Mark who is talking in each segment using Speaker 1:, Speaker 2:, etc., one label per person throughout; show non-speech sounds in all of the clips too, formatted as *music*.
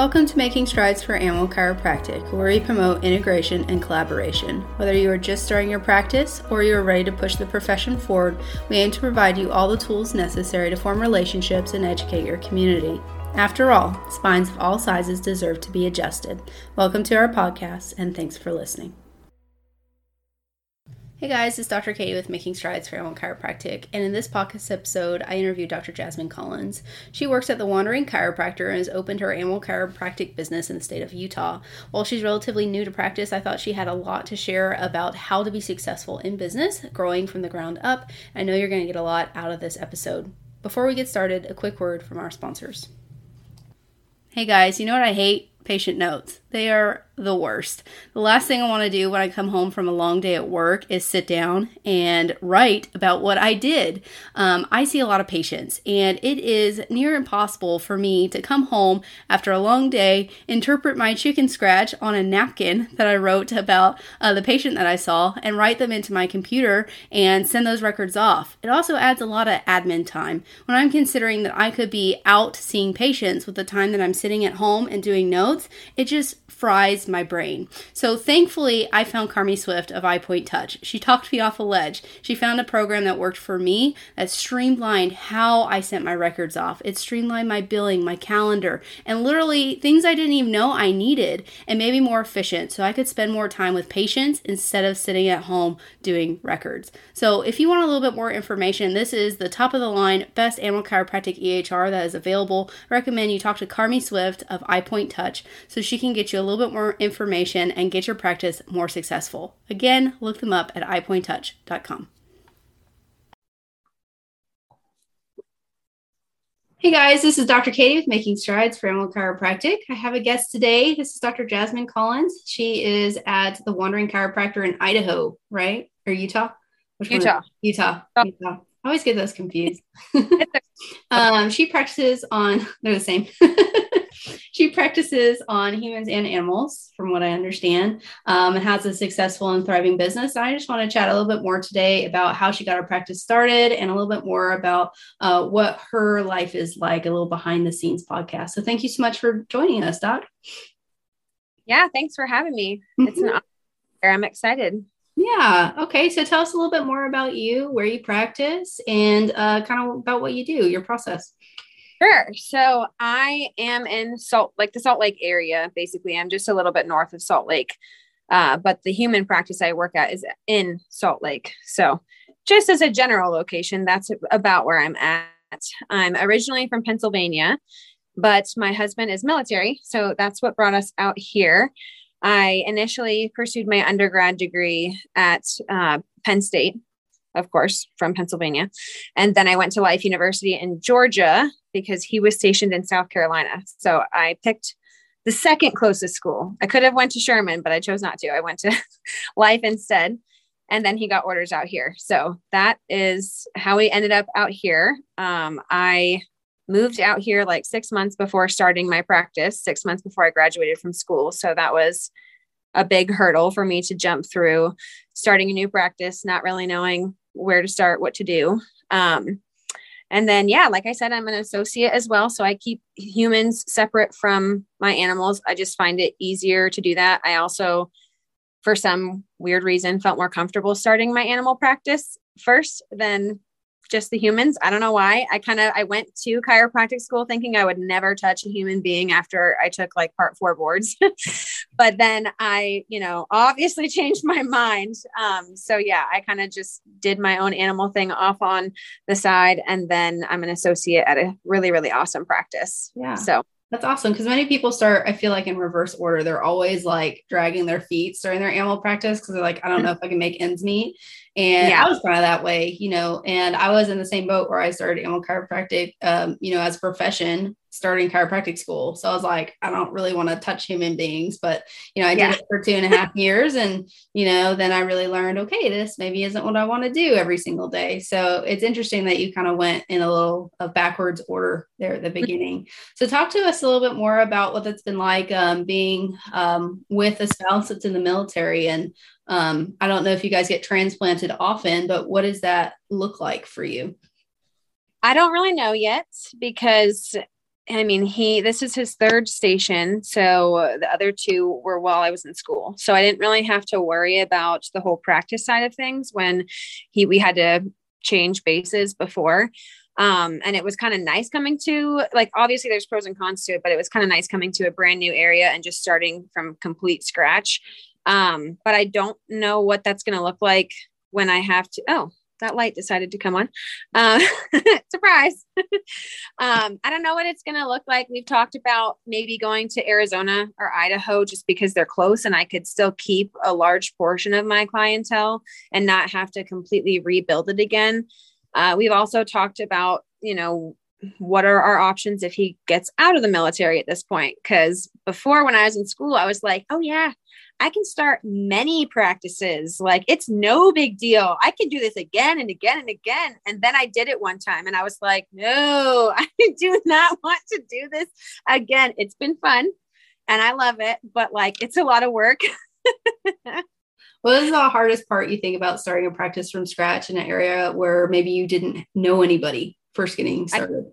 Speaker 1: Welcome to Making Strides for Animal Chiropractic, where we promote integration and collaboration. Whether you are just starting your practice or you are ready to push the profession forward, we aim to provide you all the tools necessary to form relationships and educate your community. After all, spines of all sizes deserve to be adjusted. Welcome to our podcast, and thanks for listening. Hey guys, it's Dr. Katie with Making Strides for Animal Chiropractic, and in this podcast episode, I interviewed Dr. Jasmine Collins. She works at the Wandering Chiropractor and has opened her animal chiropractic business in the state of Utah. While she's relatively new to practice, I thought she had a lot to share about how to be successful in business, growing from the ground up. I know you're going to get a lot out of this episode. Before we get started, a quick word from our sponsors. Hey guys, you know what I hate? Patient notes. They are the worst. The last thing I want to do when I come home from a long day at work is sit down and write about what I did. Um, I see a lot of patients, and it is near impossible for me to come home after a long day, interpret my chicken scratch on a napkin that I wrote about uh, the patient that I saw, and write them into my computer and send those records off. It also adds a lot of admin time. When I'm considering that I could be out seeing patients with the time that I'm sitting at home and doing notes, it just fries my brain. So thankfully, I found Carmi Swift of iPoint Touch. She talked me off a ledge. She found a program that worked for me that streamlined how I sent my records off. It streamlined my billing, my calendar, and literally things I didn't even know I needed and made me more efficient so I could spend more time with patients instead of sitting at home doing records. So if you want a little bit more information, this is the top of the line best animal chiropractic EHR that is available. I recommend you talk to Carmi Swift of iPoint Touch so she can get you a little bit more information and get your practice more successful. Again, look them up at ipointtouch.com. Hey guys, this is Dr. Katie with Making Strides for Animal Chiropractic. I have a guest today. This is Dr. Jasmine Collins. She is at the Wandering Chiropractor in Idaho, right? Or Utah?
Speaker 2: Which Utah.
Speaker 1: Utah. Oh. Utah. I always get those confused. *laughs* *laughs* um, she practices on, they're the same. *laughs* she practices on humans and animals, from what I understand, um, and has a successful and thriving business. I just want to chat a little bit more today about how she got her practice started and a little bit more about uh, what her life is like, a little behind the scenes podcast. So thank you so much for joining us, Doc.
Speaker 2: Yeah, thanks for having me. Mm-hmm. It's an honor. I'm excited.
Speaker 1: Yeah. Okay. So tell us a little bit more about you, where you practice, and uh, kind of about what you do, your process.
Speaker 2: Sure. So I am in Salt, like the Salt Lake area. Basically, I'm just a little bit north of Salt Lake, uh, but the human practice I work at is in Salt Lake. So, just as a general location, that's about where I'm at. I'm originally from Pennsylvania, but my husband is military, so that's what brought us out here. I initially pursued my undergrad degree at uh, Penn State of course, from Pennsylvania. And then I went to Life University in Georgia because he was stationed in South Carolina. So I picked the second closest school. I could have went to Sherman, but I chose not to. I went to *laughs* Life instead. And then he got orders out here. So that is how we ended up out here. Um, I moved out here like six months before starting my practice, six months before I graduated from school. So that was a big hurdle for me to jump through starting a new practice, not really knowing where to start, what to do. Um, and then, yeah, like I said, I'm an associate as well. So I keep humans separate from my animals. I just find it easier to do that. I also, for some weird reason, felt more comfortable starting my animal practice first than just the humans. I don't know why. I kind of I went to chiropractic school thinking I would never touch a human being after I took like part 4 boards. *laughs* but then I, you know, obviously *laughs* changed my mind. Um so yeah, I kind of just did my own animal thing off on the side and then I'm an associate at a really really awesome practice.
Speaker 1: Yeah. So that's awesome because many people start, I feel like, in reverse order. They're always like dragging their feet during their animal practice because they're like, I don't know if I can make ends meet. And yeah. I was kind of that way, you know, and I was in the same boat where I started animal chiropractic, um, you know, as a profession, starting chiropractic school. So I was like, I don't really want to touch human beings, but you know, I yeah. did it for two and a half *laughs* years. And, you know, then I really learned, okay, this maybe isn't what I want to do every single day. So it's interesting that you kind of went in a little of backwards order there at the mm-hmm. beginning. So talk to us a little bit more about what it's been like um, being um, with a spouse that's in the military and um, I don't know if you guys get transplanted often, but what does that look like for you?
Speaker 2: I don't really know yet because I mean, he, this is his third station. So the other two were while I was in school. So I didn't really have to worry about the whole practice side of things when he, we had to change bases before. Um, and it was kind of nice coming to like obviously there's pros and cons to it, but it was kind of nice coming to a brand new area and just starting from complete scratch. Um, but I don't know what that's going to look like when I have to. Oh, that light decided to come on. Uh, *laughs* surprise. *laughs* um, I don't know what it's going to look like. We've talked about maybe going to Arizona or Idaho just because they're close and I could still keep a large portion of my clientele and not have to completely rebuild it again. Uh, we've also talked about, you know, what are our options if he gets out of the military at this point? Because before, when I was in school, I was like, oh, yeah, I can start many practices. Like it's no big deal. I can do this again and again and again. And then I did it one time and I was like, no, *laughs* I do not want to do this again. It's been fun and I love it, but like it's a lot of work. *laughs*
Speaker 1: What is the hardest part you think about starting a practice from scratch in an area where maybe you didn't know anybody first getting started?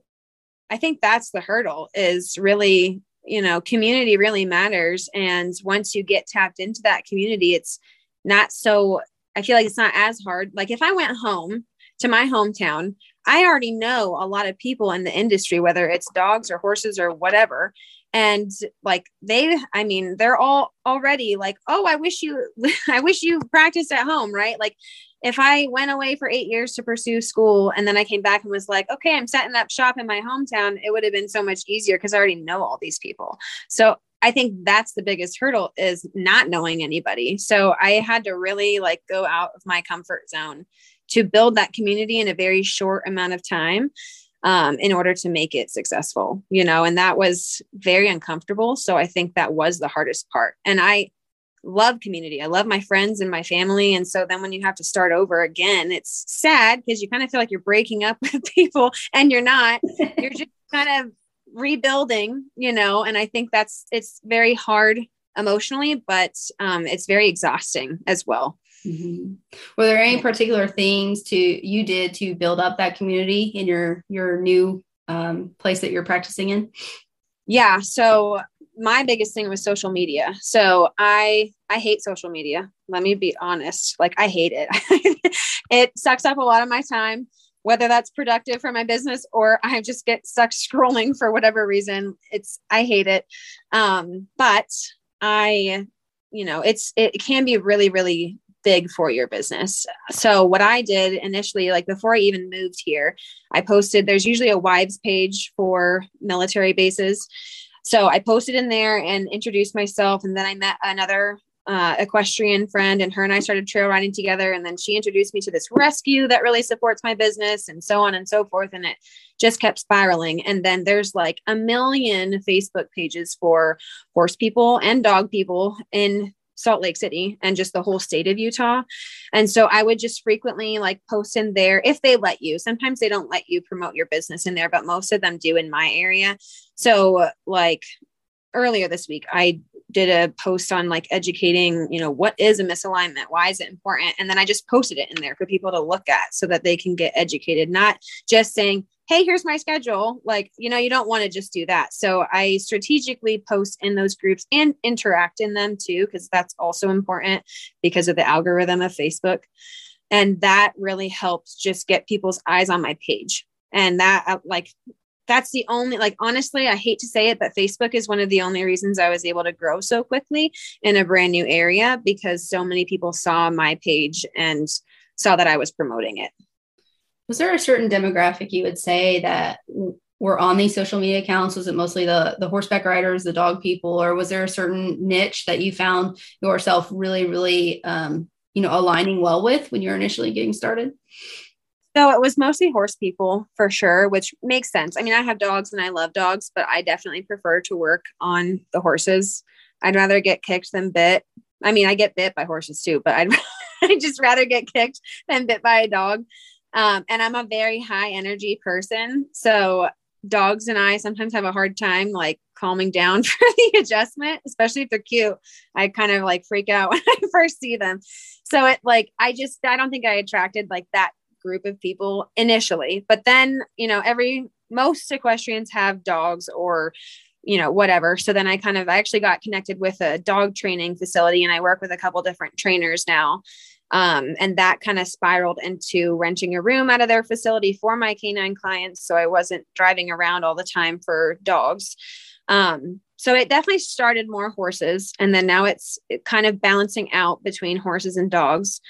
Speaker 2: I, I think that's the hurdle is really, you know, community really matters. And once you get tapped into that community, it's not so, I feel like it's not as hard. Like if I went home to my hometown, I already know a lot of people in the industry, whether it's dogs or horses or whatever and like they i mean they're all already like oh i wish you *laughs* i wish you practiced at home right like if i went away for eight years to pursue school and then i came back and was like okay i'm setting up shop in my hometown it would have been so much easier because i already know all these people so i think that's the biggest hurdle is not knowing anybody so i had to really like go out of my comfort zone to build that community in a very short amount of time um, in order to make it successful, you know, and that was very uncomfortable. So I think that was the hardest part. And I love community. I love my friends and my family. And so then when you have to start over again, it's sad because you kind of feel like you're breaking up *laughs* with people and you're not. You're just *laughs* kind of rebuilding, you know, and I think that's it's very hard emotionally, but um, it's very exhausting as well.
Speaker 1: Mm-hmm. Were there any particular things to you did to build up that community in your your new um, place that you're practicing in?
Speaker 2: Yeah. So my biggest thing was social media. So I I hate social media. Let me be honest. Like I hate it. *laughs* it sucks up a lot of my time, whether that's productive for my business or I just get stuck scrolling for whatever reason. It's I hate it. Um, but I, you know, it's it can be really, really big for your business. So what I did initially, like before I even moved here, I posted, there's usually a wives page for military bases. So I posted in there and introduced myself. And then I met another uh, equestrian friend and her and I started trail riding together. And then she introduced me to this rescue that really supports my business and so on and so forth. And it just kept spiraling. And then there's like a million Facebook pages for horse people and dog people in Salt Lake City and just the whole state of Utah. And so I would just frequently like post in there if they let you. Sometimes they don't let you promote your business in there, but most of them do in my area. So, like earlier this week, I did a post on like educating, you know, what is a misalignment? Why is it important? And then I just posted it in there for people to look at so that they can get educated, not just saying, hey, here's my schedule. Like, you know, you don't want to just do that. So I strategically post in those groups and interact in them too, because that's also important because of the algorithm of Facebook. And that really helps just get people's eyes on my page. And that, uh, like, that's the only, like, honestly, I hate to say it, but Facebook is one of the only reasons I was able to grow so quickly in a brand new area because so many people saw my page and saw that I was promoting it
Speaker 1: was there a certain demographic you would say that were on these social media accounts? Was it mostly the the horseback riders, the dog people, or was there a certain niche that you found yourself really, really, um, you know, aligning well with when you're initially getting started?
Speaker 2: So it was mostly horse people for sure, which makes sense. I mean, I have dogs and I love dogs, but I definitely prefer to work on the horses. I'd rather get kicked than bit. I mean, I get bit by horses too, but I'd, *laughs* I'd just rather get kicked than bit by a dog. Um, and I'm a very high energy person. So dogs and I sometimes have a hard time like calming down *laughs* for the adjustment, especially if they're cute. I kind of like freak out *laughs* when I first see them. So it like, I just, I don't think I attracted like that group of people initially. But then, you know, every most equestrians have dogs or you know whatever. So then i kind of i actually got connected with a dog training facility and i work with a couple different trainers now. Um, and that kind of spiraled into renting a room out of their facility for my canine clients. So i wasn't driving around all the time for dogs. Um, so it definitely started more horses and then now it's kind of balancing out between horses and dogs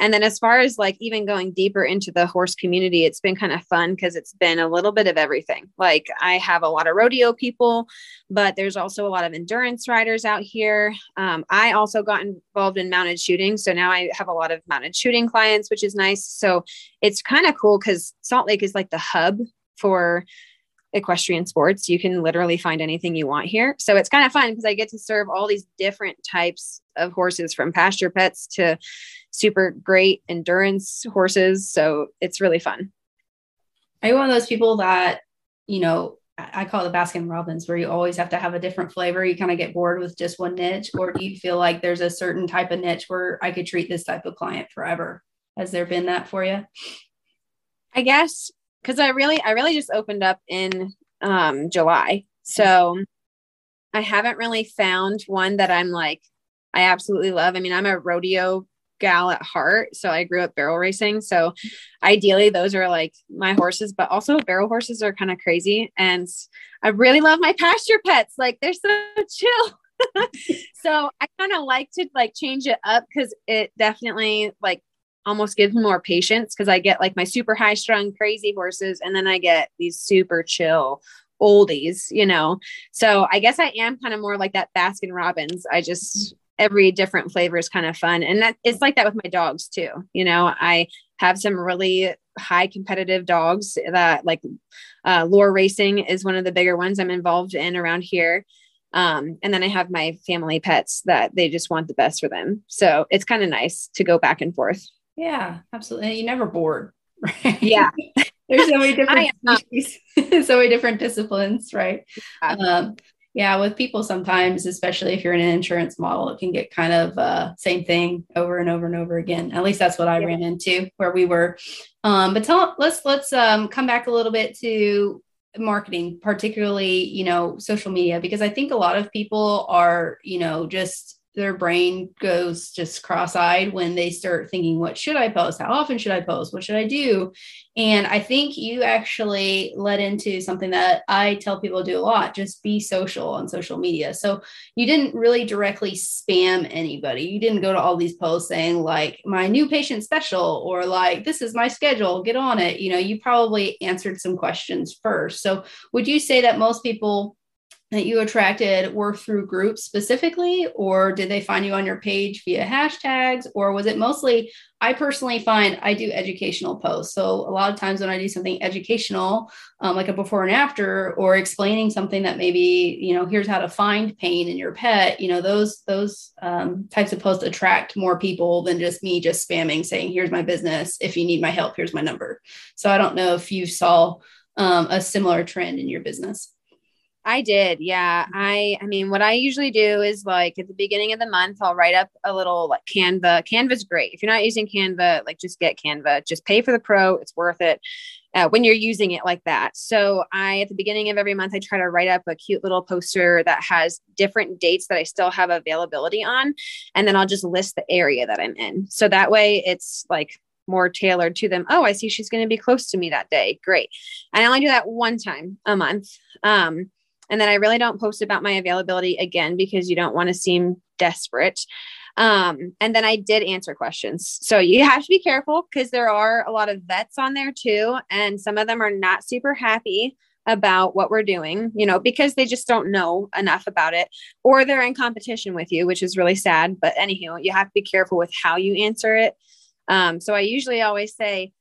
Speaker 2: and then as far as like even going deeper into the horse community, it's been kind of fun because it's been a little bit of everything. Like I have a lot of rodeo people, but there's also a lot of endurance riders out here. Um, I also got involved in mounted shooting. So now I have a lot of mounted shooting clients, which is nice. So it's kind of cool because Salt Lake is like the hub for equestrian sports. You can literally find anything you want here. So it's kind of fun because I get to serve all these different types of horses from pasture pets to super great endurance horses. So it's really fun.
Speaker 1: Are you one of those people that, you know, I call it the Baskin Robbins, where you always have to have a different flavor. You kind of get bored with just one niche, or do you feel like there's a certain type of niche where I could treat this type of client forever? Has there been that for you?
Speaker 2: I guess because I really, I really just opened up in um, July, so I haven't really found one that I'm like I absolutely love. I mean, I'm a rodeo gal at heart. So I grew up barrel racing. So ideally, those are like my horses, but also barrel horses are kind of crazy. And I really love my pasture pets. Like they're so *laughs* chill. so I kind of like to like change it up because it definitely like almost gives more patience because I get like my super high strung crazy horses and then I get these super chill oldies, you know. So I guess I am kind of more like that Baskin Robbins. I just every different flavor is kind of fun. And that it's like that with my dogs too. You know, I have some really high competitive dogs that like uh, lure racing is one of the bigger ones I'm involved in around here. Um, and then I have my family pets that they just want the best for them. So it's kind of nice to go back and forth.
Speaker 1: Yeah, absolutely. You never bored, *laughs*
Speaker 2: right? Yeah. *laughs*
Speaker 1: There's so many *laughs* different so many different disciplines, right? Yeah. Um, yeah, with people sometimes, especially if you're in an insurance model, it can get kind of uh, same thing over and over and over again. At least that's what I yeah. ran into where we were. Um, but tell let's let's um, come back a little bit to marketing, particularly you know social media, because I think a lot of people are you know just their brain goes just cross-eyed when they start thinking what should i post? How often should i post? What should i do? And i think you actually led into something that i tell people to do a lot just be social on social media. So you didn't really directly spam anybody. You didn't go to all these posts saying like my new patient special or like this is my schedule get on it. You know you probably answered some questions first. So would you say that most people that you attracted were through groups specifically, or did they find you on your page via hashtags, or was it mostly? I personally find I do educational posts. So a lot of times when I do something educational, um, like a before and after, or explaining something that maybe you know, here's how to find pain in your pet. You know, those those um, types of posts attract more people than just me just spamming saying, "Here's my business. If you need my help, here's my number." So I don't know if you saw um, a similar trend in your business.
Speaker 2: I did. Yeah. I I mean what I usually do is like at the beginning of the month I'll write up a little like Canva. Canva's great. If you're not using Canva, like just get Canva. Just pay for the pro. It's worth it. Uh, when you're using it like that. So I at the beginning of every month I try to write up a cute little poster that has different dates that I still have availability on and then I'll just list the area that I'm in. So that way it's like more tailored to them. Oh, I see she's going to be close to me that day. Great. And I only do that one time a month. Um, and then I really don't post about my availability again because you don't want to seem desperate. Um, and then I did answer questions. So you have to be careful because there are a lot of vets on there too. And some of them are not super happy about what we're doing, you know, because they just don't know enough about it or they're in competition with you, which is really sad. But anywho, you have to be careful with how you answer it. Um, so I usually always say,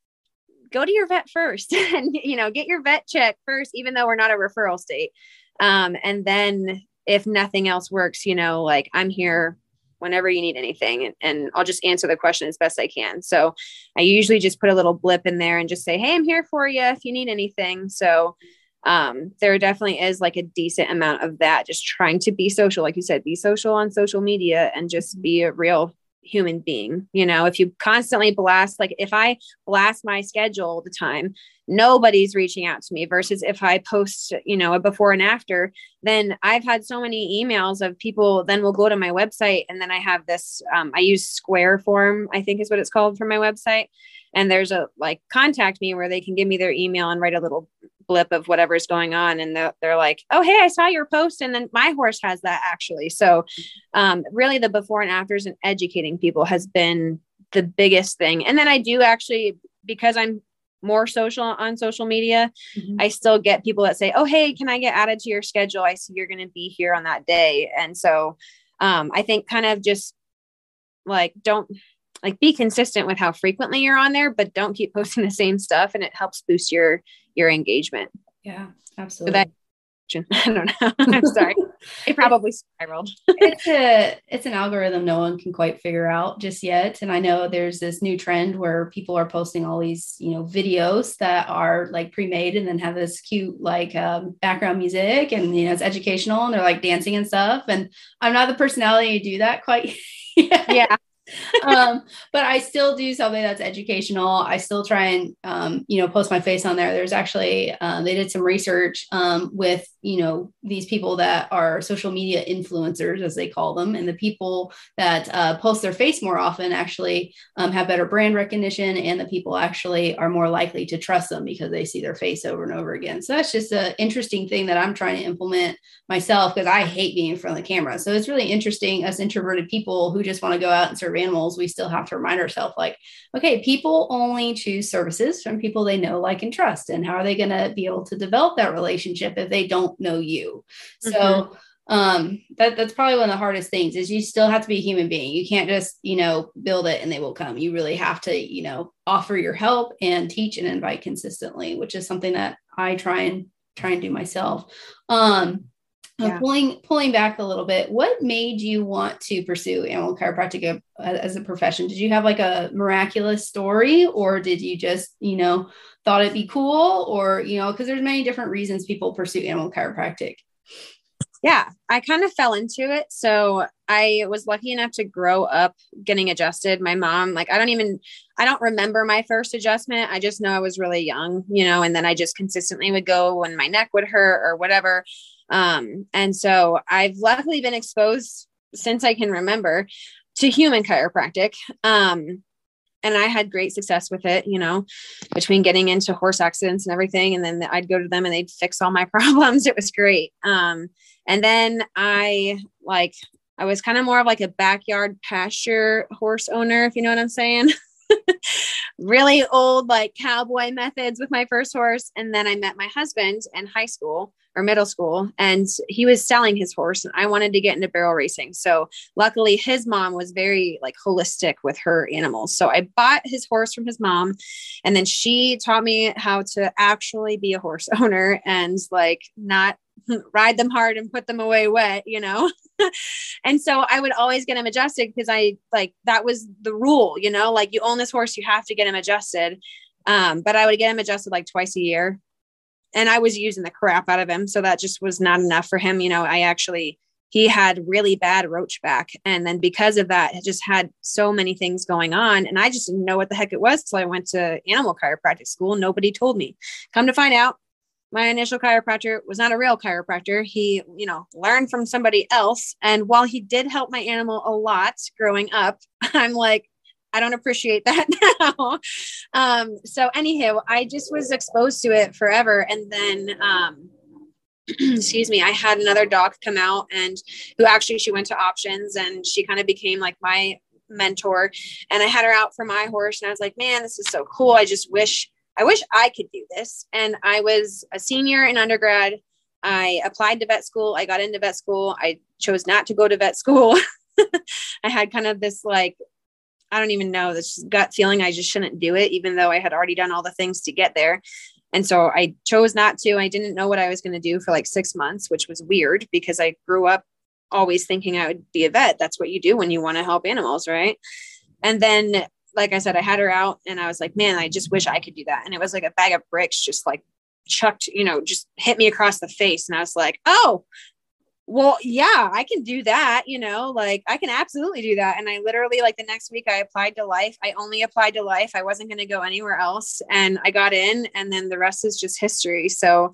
Speaker 2: go to your vet first *laughs* and, you know, get your vet check first, even though we're not a referral state. Um, and then if nothing else works, you know, like I'm here whenever you need anything and, and, I'll just answer the question as best I can. So I usually just put a little blip in there and just say, Hey, I'm here for you if you need anything. So um, there definitely is like a decent amount of that, just trying to be social, like you said, be social on social media and just be a real human being. You know, if you constantly blast, like if I blast my schedule all the time, nobody's reaching out to me versus if I post, you know, a before and after, then I've had so many emails of people then will go to my website and then I have this, um, I use Square form, I think is what it's called for my website. And there's a like contact me where they can give me their email and write a little blip of whatever's going on and they're, they're like oh hey i saw your post and then my horse has that actually. So um, really the before and afters and educating people has been the biggest thing. And then i do actually because i'm more social on social media mm-hmm. i still get people that say oh hey can i get added to your schedule? I see you're going to be here on that day. And so um, i think kind of just like don't like be consistent with how frequently you're on there but don't keep *laughs* posting the same stuff and it helps boost your your engagement.
Speaker 1: Yeah, absolutely. So *laughs* that,
Speaker 2: I don't know. *laughs* I'm sorry. *laughs* It probably spiraled.
Speaker 1: it's a it's an algorithm no one can quite figure out just yet. And I know there's this new trend where people are posting all these, you know, videos that are like pre-made and then have this cute like um, background music and you know it's educational and they're like dancing and stuff. And I'm not the personality to do that quite
Speaker 2: yet. Yeah
Speaker 1: um, but I still do something that's educational. I still try and, um, you know, post my face on there. There's actually, uh, they did some research um, with, you know, these people that are social media influencers, as they call them. And the people that uh, post their face more often actually um, have better brand recognition. And the people actually are more likely to trust them because they see their face over and over again. So that's just an interesting thing that I'm trying to implement myself because I hate being in front of the camera. So it's really interesting us introverted people who just want to go out and serve animals, we still have to remind ourselves like, okay, people only choose services from people they know, like, and trust. And how are they going to be able to develop that relationship if they don't know you? Mm-hmm. So, um that, that's probably one of the hardest things is you still have to be a human being you can't just you know build it and they will come you really have to you know offer your help and teach and invite consistently which is something that i try and try and do myself um yeah. pulling pulling back a little bit what made you want to pursue animal chiropractic as a profession? Did you have like a miraculous story or did you just you know thought it'd be cool? Or you know because there's many different reasons people pursue animal chiropractic.
Speaker 2: Yeah i kind of fell into it. So i was lucky enough to grow up getting adjusted. My mom like i don't even i don't remember my first adjustment. I just know i was really young you know and then i just consistently would go when my neck would hurt or whatever um, and so I've luckily been exposed since I can remember to human chiropractic. Um, and I had great success with it, you know, between getting into horse accidents and everything. And then I'd go to them and they'd fix all my *laughs* problems. It was great. Um, and then I like, I was kind of more of like a backyard pasture horse owner, if you know what I'm saying. *laughs* *laughs* really old, like cowboy methods with my first horse. And then I met my husband in high school or middle school and he was selling his horse and I wanted to get into barrel racing. So luckily his mom was very like holistic with her animals. So I bought his horse from his mom and then she taught me how to actually be a horse *laughs* owner and like not *laughs* ride them hard and put them away wet, you know? *laughs* and so I would always get him adjusted because I like that was the rule, you know, like you own this horse, you have to get him adjusted. Um, but I would get him adjusted like twice a year and I was using the crap out of him. So that just was not enough for him. You know, I actually, he had really bad roach back. And then because of that, it just had so many things going on. And I just didn't know what the heck it was till I went to animal chiropractic school. Nobody told me. Come to find out, my initial chiropractor was not a real chiropractor. He, you know, learned from somebody else. And while he did help my animal a lot growing up, *laughs* I'm like, I don't appreciate that *laughs* now. um, so anyhow, I just was exposed to it forever. And then, um, *clears throat* excuse me, I had another doc come out and who actually, she went to options and she kind of became like my mentor. And I had her out for my horse and I was like, man, this is so cool. I just wish, I wish I could do this. And I was a senior in undergrad. I applied to vet school. I got into vet school. I chose not to go to vet school. *laughs* I had kind of this like I don't even know this gut feeling I just shouldn't do it, even though I had already done all the things to get there. And so I chose not to. I didn't know what I was going to do for like six months, which was weird because I grew up always thinking I would be a vet. That's what you do when you want to help animals, right? And then, like I said, I had her out and I was like, man, I just wish I could do that. And it was like a bag of bricks just like chucked, you know, just hit me across the face. And I was like, oh, well, yeah, I can do that. You know, like I can absolutely do that. And I literally, like the next week, I applied to life. I only applied to life. I wasn't going to go anywhere else. And I got in, and then the rest is just history. So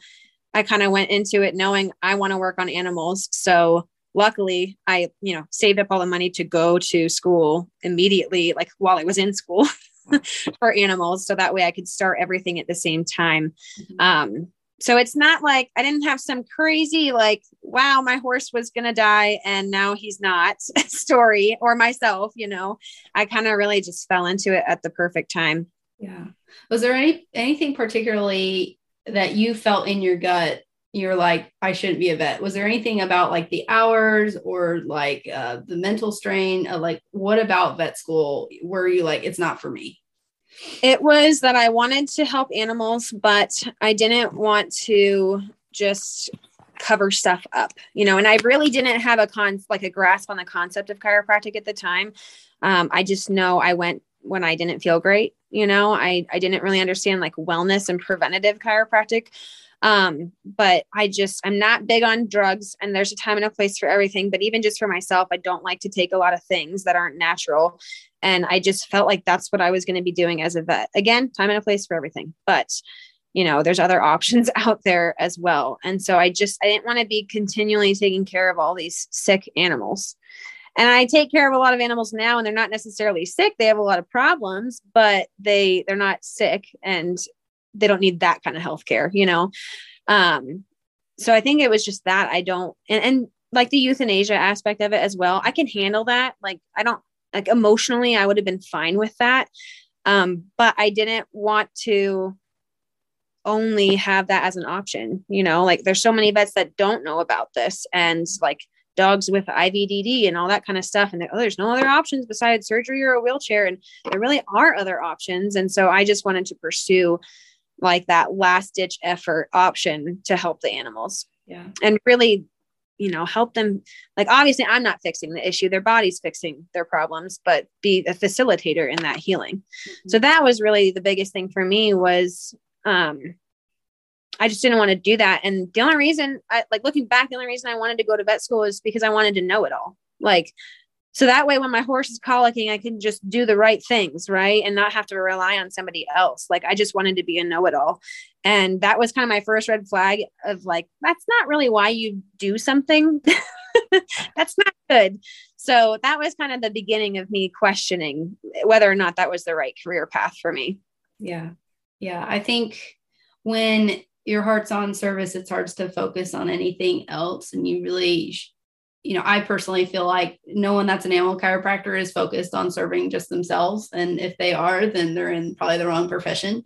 Speaker 2: I kind of went into it knowing I want to work on animals. So luckily, I, you know, saved up all the money to go to school immediately, like while I was in school *laughs* for animals. So that way I could start everything at the same time. Mm-hmm. Um, so it's not like I didn't have some crazy like wow my horse was going to die and now he's not *laughs* story or myself you know I kind of really just fell into it at the perfect time
Speaker 1: yeah was there any anything particularly that you felt in your gut you're like I shouldn't be a vet was there anything about like the hours or like uh, the mental strain uh, like what about vet school were you like it's not for me
Speaker 2: it was that I wanted to help animals, but I didn't want to just cover stuff up, you know, and I really didn't have a con like a grasp on the concept of chiropractic at the time. Um, I just know I went when I didn't feel great, you know, I, I didn't really understand like wellness and preventative chiropractic. Um, but I just, I'm not big on drugs and there's a time and a place for everything. But even just for myself, I don't like to take a lot of things that aren't natural. And I just felt like that's what I was going to be doing as a vet. Again, time and a place for everything. But you know there's other *laughs* options out there as well and so i just i didn't want to be continually taking care of all these sick animals and i take care of a lot of animals now and they're not necessarily sick they have a lot of problems but they they're not sick and they don't need that kind of health care you know um so i think it was just that i don't and, and like the euthanasia aspect of it as well i can handle that like i don't like emotionally i would have been fine with that um but i didn't want to only have that as an option you know like there's so many vets that don't know about this and like dogs with IVDD and all that kind of stuff. And oh, there's no other options besides surgery or a wheelchair. And there really are other options. And so I just wanted to pursue like that last ditch effort option to help the animals.
Speaker 1: Yeah.
Speaker 2: And really you know help them like obviously i'm not fixing the issue their body's fixing their problems but be a facilitator in that healing mm-hmm. so that was really the biggest thing for me was um i just didn't want to do that and the only reason i like looking back the only reason i wanted to go to vet school is because i wanted to know it all like so that way when my horse is colicking i can just do the right things right? And not have to rely on somebody else. Like i just wanted to be a know-it-all. And that was kind of my first red flag of like that's not really why you do something. *laughs* That's not good. So that was kind of the beginning of me questioning whether or not that was the right career path for me.
Speaker 1: Yeah. Yeah. I think when your heart's on service it's hard to focus on anything else. And you really you know, I personally feel like no one that's an animal chiropractor is focused on serving just themselves. And if they are, then they're in probably the wrong profession.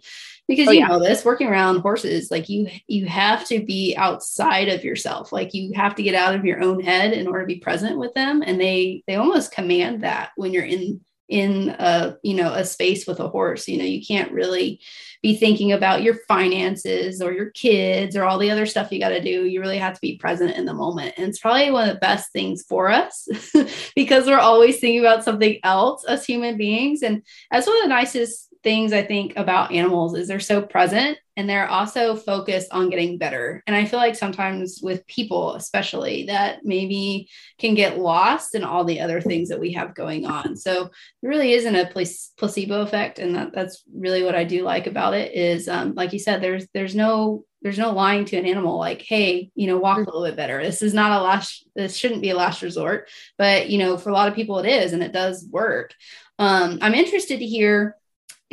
Speaker 1: Because oh, you yeah. know this, working around horses, like you you have to be outside of yourself. Like you have to get out of your own head in order to be present with them. And they they almost command that when you're in in a you know a space with a horse. You know you can't really be thinking about your finances or your kids or all the other stuff you got to do. You really have to be present in the moment. And it's probably one of the best things for us *laughs* because we're always thinking about something else as human beings. And that's one of the nicest things I think about animals is they're so present and they're also focused on getting better. And I feel like sometimes with people, especially, that maybe can get lost in all the other things that we have going on. So there really isn't a placebo effect, and that, that's really what I do like about it. Is um, like you said, there's there's no there's no lying to an animal like hey you know walk a little bit better this is not a last this shouldn't be a last resort but you know for a lot of people it is and it does work um, i'm interested to hear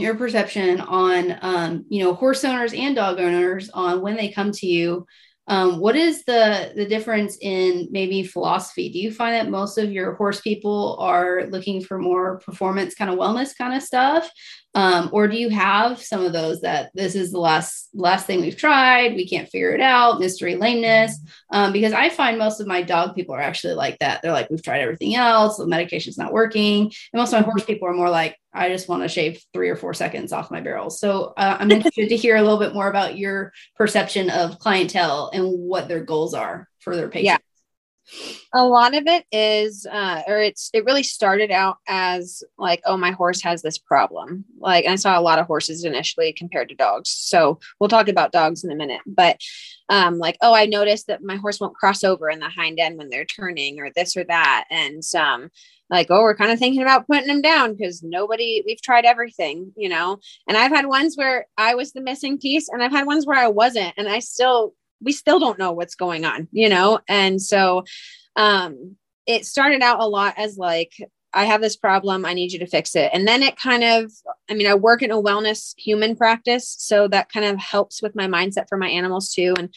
Speaker 1: your perception on um, you know horse owners and dog owners on when they come to you. Um, what is the the difference in maybe philosophy? Do you find that most of your horse people are looking for more performance kind of wellness kind of stuff um, or do you have some of those that this is the last last thing we've tried we can't figure it out mystery lameness? Um, because i find most of my dog people are actually like that. They're like we've tried everything else the medication's not working. And most of my horse people are more like i just want to shave three or four seconds off my barrels. So uh, i'm interested to hear a little bit more about your perception of clientele and what their goals are for their patients
Speaker 2: yeah A lot of it is, uh, or it's, it really started out as like, oh, my horse has this problem. Like, I saw a lot of horses initially compared to dogs. So we'll talk about dogs in a minute. But um, like, oh, I noticed that my horse won't cross over in the hind end when they're turning or this or that. And um, like, oh, we're kind of thinking about putting them down because nobody, we've tried everything, you know. And I've had ones where I was the missing piece, and I've had ones where I wasn't, and I still, we still don't know what's going on, you know. And so, um, it started out a lot as like, I have this problem, I need you to fix it. And then it kind of, I mean, I work in a wellness human practice, so that kind of helps with my mindset for my animals too. And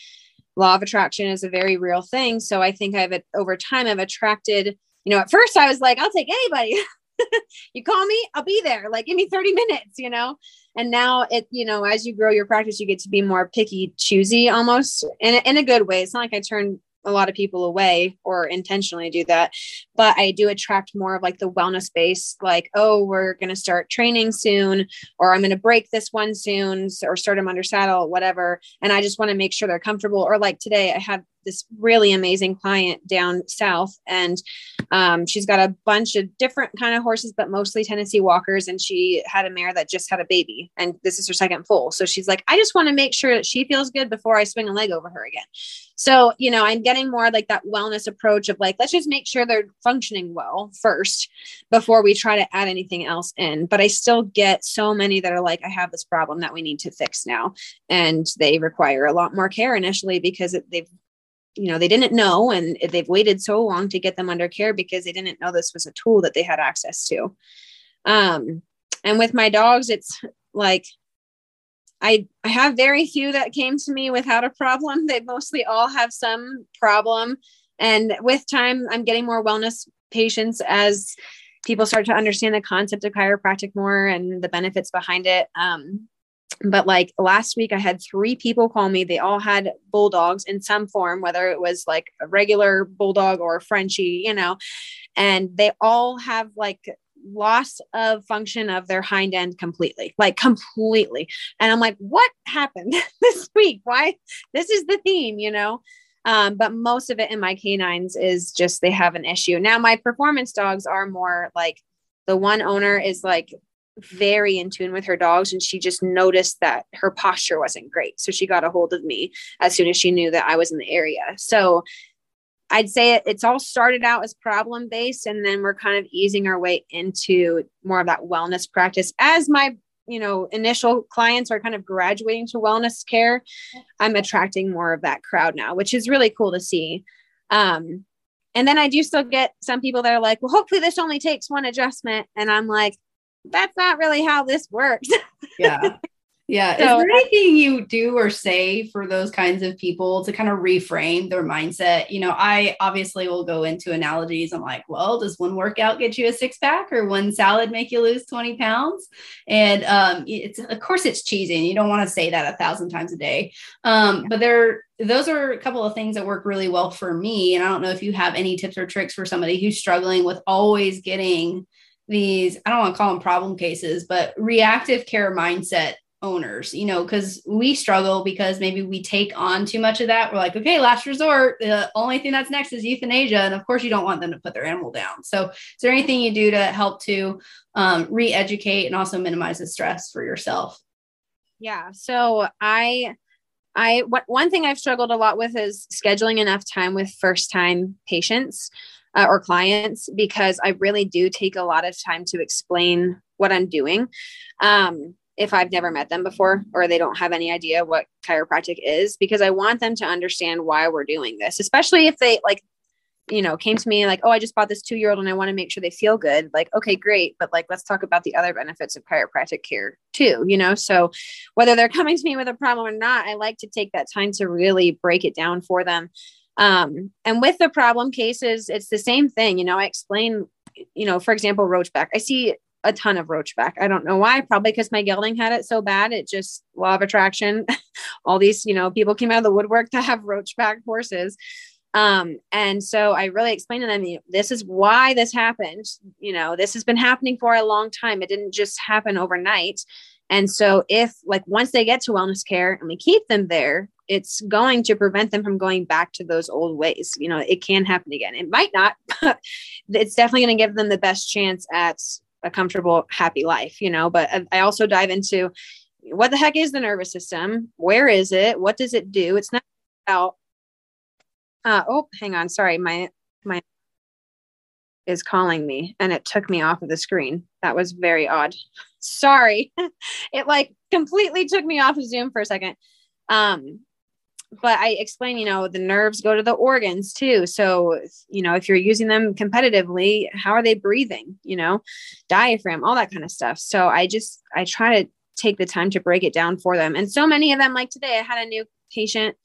Speaker 2: law of attraction is a very real thing. So I think I've over time I've attracted you know, at first I was like, I'll take anybody. *laughs* *laughs* you call me, I'll be there. Like, give me 30 minutes, you know? And now it, you know, as you grow your practice, you get to be more picky, choosy almost in in a good way. It's not like I turn a lot of people away or intentionally do that but i do attract more of like the wellness base like oh we're going to start training soon or i'm going to break this one soon or start them under saddle whatever and i just want to make sure they're comfortable or like today i had this really amazing client down south and um, she's got a bunch of different kind of horses but mostly tennessee walkers and she had a mare that just had a baby and this is her second foal so she's like i just want to make sure that she feels good before i swing a leg over her again. So, you know, I'm getting more like that wellness approach of like, let's just make sure they're functioning well first before we try to add anything else in. But I still get so many that are like, I have this problem that we need to fix now. And they require a lot more care initially because they've, you know, they didn't know and they've waited so long to get them under care because they didn't know this was a tool that they had access to. Um, and with my dogs, it's like I, I have very few that came to me without a problem. They mostly all have some problem. And with time, I'm getting more wellness patients as people start to understand the concept of chiropractic more and the benefits behind it. Um, but like last week, I had three people call me. They all had bulldogs in some form, whether it was like a regular bulldog or a Frenchie, you know, and they all have like loss of function of their hind end completely, like completely. And I'm like, what happened *laughs* this week? Why? This is the theme, you know? Um, but most of it in my canines is just they have an issue. Now, my performance dogs are more like the one owner is like very in tune with her dogs and she just noticed that her posture wasn't great. So she got a hold of me as soon as she knew that I was in the area. So I'd say it, it's all started out as problem based, and then we're kind of easing our way into more of that wellness practice. As my you know initial clients are kind of graduating to wellness care, I'm attracting more of that crowd now, which is really cool to see. Um, and then I do still get some people that are like, well, hopefully this only takes one adjustment, and I'm like, that's not really how this works.
Speaker 1: yeah. *laughs* Yeah. So, Is there anything you do or say for those kinds of people to kind of reframe their mindset? You know, I obviously will go into analogies. I'm like, well, does one workout get you a six pack or one salad make you lose 20 pounds? And um, it's, of course, it's cheesy and you don't want to say that a thousand times a day. Um, but there, those are a couple of things that work really well for me. And I don't know if you have any tips or tricks for somebody who's struggling with always getting these, I don't want to call them problem cases, but reactive care mindset owners, you know, because we struggle because maybe we take on too much of that. We're like, okay, last resort, the only thing that's next is euthanasia. And of course, you don't want them to put their animal down. So, is there anything you do to help to um, re educate and also minimize the stress for yourself?
Speaker 2: Yeah. So, I, I, one thing I've struggled a lot with is scheduling enough time with first time patients. Uh, or clients because I really do take a lot of time to explain what I'm doing. Um, if I've never met them before or they don't have any idea what chiropractic is because I want them to understand why we're doing this, especially if they like, you know, came to me like, oh, I just bought this two year old and I want to make sure they feel good. Like, okay, great. But like, let's talk about the other benefits of chiropractic care too, you know? So whether they're coming to me with a problem or not, I like to take that time to really break it down for them. Um, and with the problem cases, it's the same thing. You know, I explain, you know, for example, roachback. I see a ton of roachback. I don't know why. Probably because my gelding had it so bad. It just law of attraction. *laughs* All these, you know, people came out of the woodwork to have roachback horses. Um, and so I really explained to them, this is why this happened. You know, this has been happening for a long time. It didn't just happen overnight. And so if like once they get to wellness care and we keep them there, it's going to prevent them from going back to those old ways. You know, it can happen again. It might not, *laughs* but it's definitely going to give them the best chance at a comfortable, happy life, you know. But I also dive into what the heck is the nervous system? Where is it? What does it do? It's not about uh, oh, hang on. Sorry, my my is calling me and it took me off of the screen. That was very odd. *laughs* Sorry. *laughs* it like completely took me off of Zoom for a second. Um but I explain, you know, the nerves go to the organs too. So, you know, if you're using them competitively, how are they breathing, you know, diaphragm, all that kind of stuff. So I just I try to take the time to break it down for them. And so many of them like today I had a new patient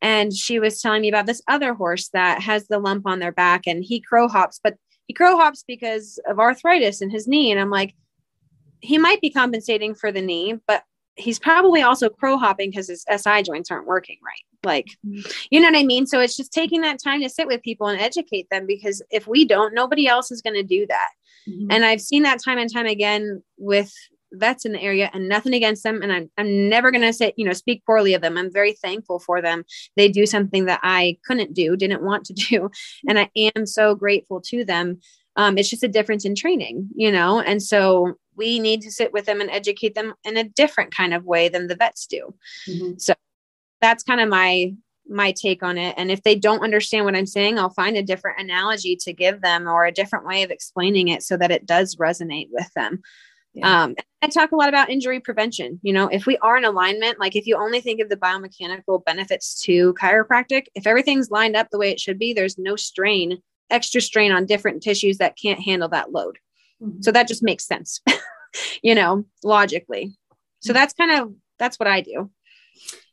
Speaker 2: and she was telling me about this other horse that has the lump on their back and he crow hops but he crow hops because of arthritis in his knee and i'm like he might be compensating for the knee but he's probably also crow hopping because his si joints aren't working right. Like you know what i mean? So it's just taking that time to sit with people and educate them because if we don't nobody else is going to do that. Mm-hmm. and i've seen that time and time again with vets in the area and nothing against them and I'm, I'm never going to say you know speak poorly of them. I'm very thankful for them. They do something that i couldn't do didn't want to do and i am so grateful to them. Um, it's just a difference in training you know? And so we need to sit with them and educate them in a different kind of way than the vets do mm-hmm. so that's kind of my my take on it and if they don't understand what i'm saying i'll find a different analogy to give them or a different way of explaining it so that it does resonate with them yeah. Um, I talk a lot about injury prevention. You know, if we are in alignment, like if you only think of the biomechanical benefits to chiropractic, if everything's lined up the way it should be, there's no strain, extra strain on different tissues that can't handle that load. Mm-hmm. So that just makes sense, *laughs* you know, logically. So that's kind of that's what I do.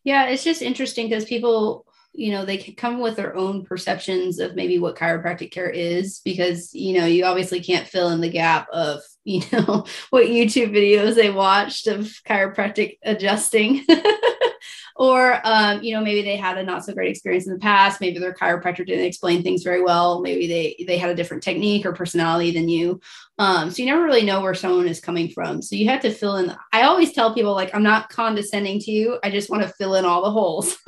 Speaker 1: Yeah, it's just interesting because people you know they can come with their own perceptions of maybe what chiropractic care is because you know you obviously can't fill in the gap of *laughs* you know what youtube videos they watched of chiropractic adjusting *laughs* or um, you know maybe they had a not so great experience in the past. Maybe their chiropractor didn't explain things very well. Maybe they they had a different technique or personality than you. Um, so you never really know where someone is coming from. So you have to fill in i always tell people like i'm not condescending to you. I just want to fill in all the holes. *laughs*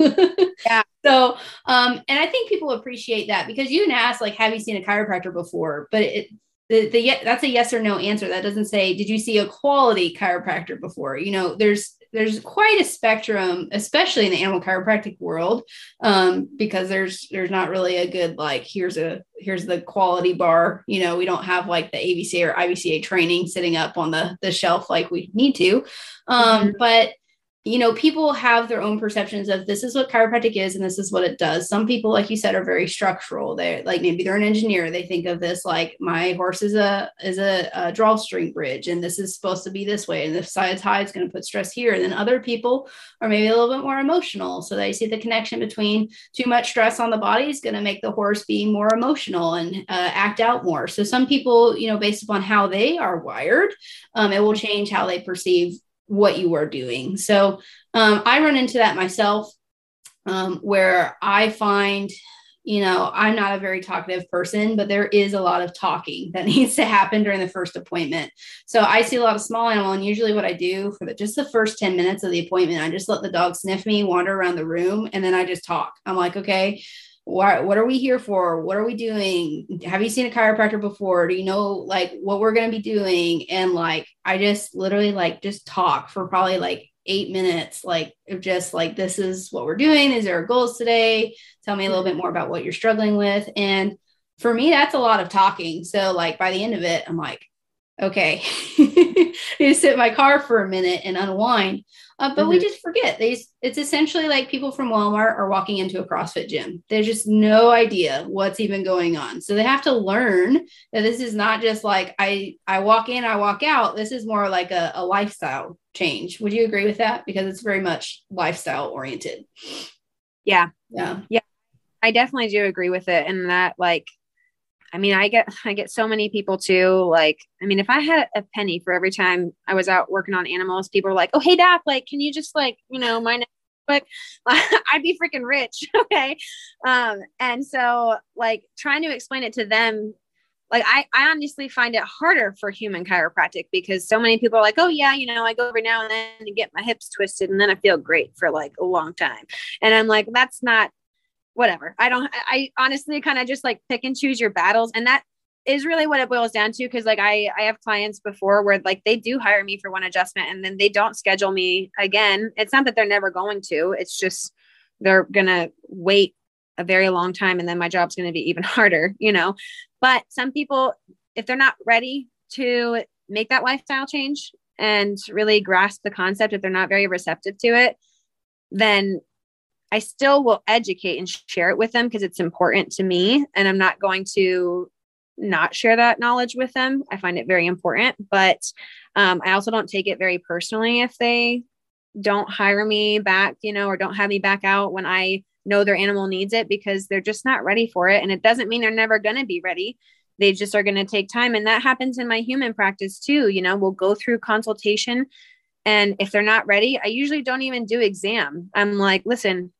Speaker 1: Yeah. So um, and i think people appreciate that because you can ask like have you seen a chiropractor before? But it the, the that's a yes or no answer. That doesn't say did you see a quality chiropractor before? You know there's there's quite a spectrum especially in the animal chiropractic world um, because there's there's not really a good like here's a here's the quality bar you know we don't have like the avca or ivca training sitting up on the the shelf like we need to um, mm-hmm. but you know, people have their own perceptions of this is what chiropractic is and this is what it does. Some people, like you said, are very structural. They're like maybe they're an engineer. They think of this like my horse is a is a, a drawstring bridge, and this is supposed to be this way, and the side's high is going to put stress here. And then other people are maybe a little bit more emotional, so they see the connection between too much stress on the body is going to make the horse be more emotional and uh, act out more. So some people, you know, based upon how they are wired, um, it will change how they perceive what you are doing. So um, I run into that myself um, where I find, you know, I'm not a very talkative person, but there is a lot of talking that *laughs* needs to happen during the first appointment. So I see a lot of small animal, and usually what I do for the, just the first 10 minutes of the appointment, I just let the dog sniff me, wander around the room, and then I just talk. I'm like, okay, what, what are we here for? What are we doing? Have you seen a chiropractor before? Do you know like what we're going to be doing? And like, I just literally like just talk for probably like eight minutes, like just like, this is what we're doing. These are our goals today. Tell me a little bit more about what you're struggling with. And for me, that's a lot of talking. So like by the end of it, I'm like, okay, *laughs* you sit in my car for a minute and unwind. Uh, but mm-hmm. we just forget these. It's essentially like people from Walmart are walking into a CrossFit gym. There's just no idea what's even going on. So they have to learn that this is not just like I I walk in, I walk out. This is more like a, a lifestyle change. Would you agree with that? Because it's very much lifestyle oriented.
Speaker 2: Yeah. Yeah. Yeah. I definitely do agree with it. And that like I mean, I get *laughs* I get so many people too. Like, I mean, if I had a penny for every time I was out working on animals, people were like, "Oh, hey doc, like, can you just like, you know, my like *laughs* I'd be freaking rich." *laughs* okay, um, and so like trying to explain it to them like I, I honestly find it harder for human chiropractic because so many people are like, oh yeah, you know, I go every now and then and get my hips twisted and then I feel great for like a long time. And I'm like, that's not whatever. I don't I honestly kind of just like pick and choose your battles. And that is really what it boils down to. Cause like I I have clients before where like they do hire me for one adjustment and then they don't schedule me again. It's not that they're never going to, it's just they're gonna wait a very long time and then my job's going to be even *laughs* harder, you know. But some people if they're not ready to make that lifestyle change and really grasp the concept if they're not very receptive to it, then I still will educate and share it with them because it's important to me and I'm not going to not share that knowledge with them. I find it very important, but um, I also don't take it very personally if they don't hire me back, you know, or don't have me back out when I know their animal needs it because they're just not ready for it. And it doesn't mean they're never going to be ready. They just are going to take time. And that happens in my human practice too. You know, we'll go through consultation. And if they're not ready, I usually don't even do exam. I'm like, listen,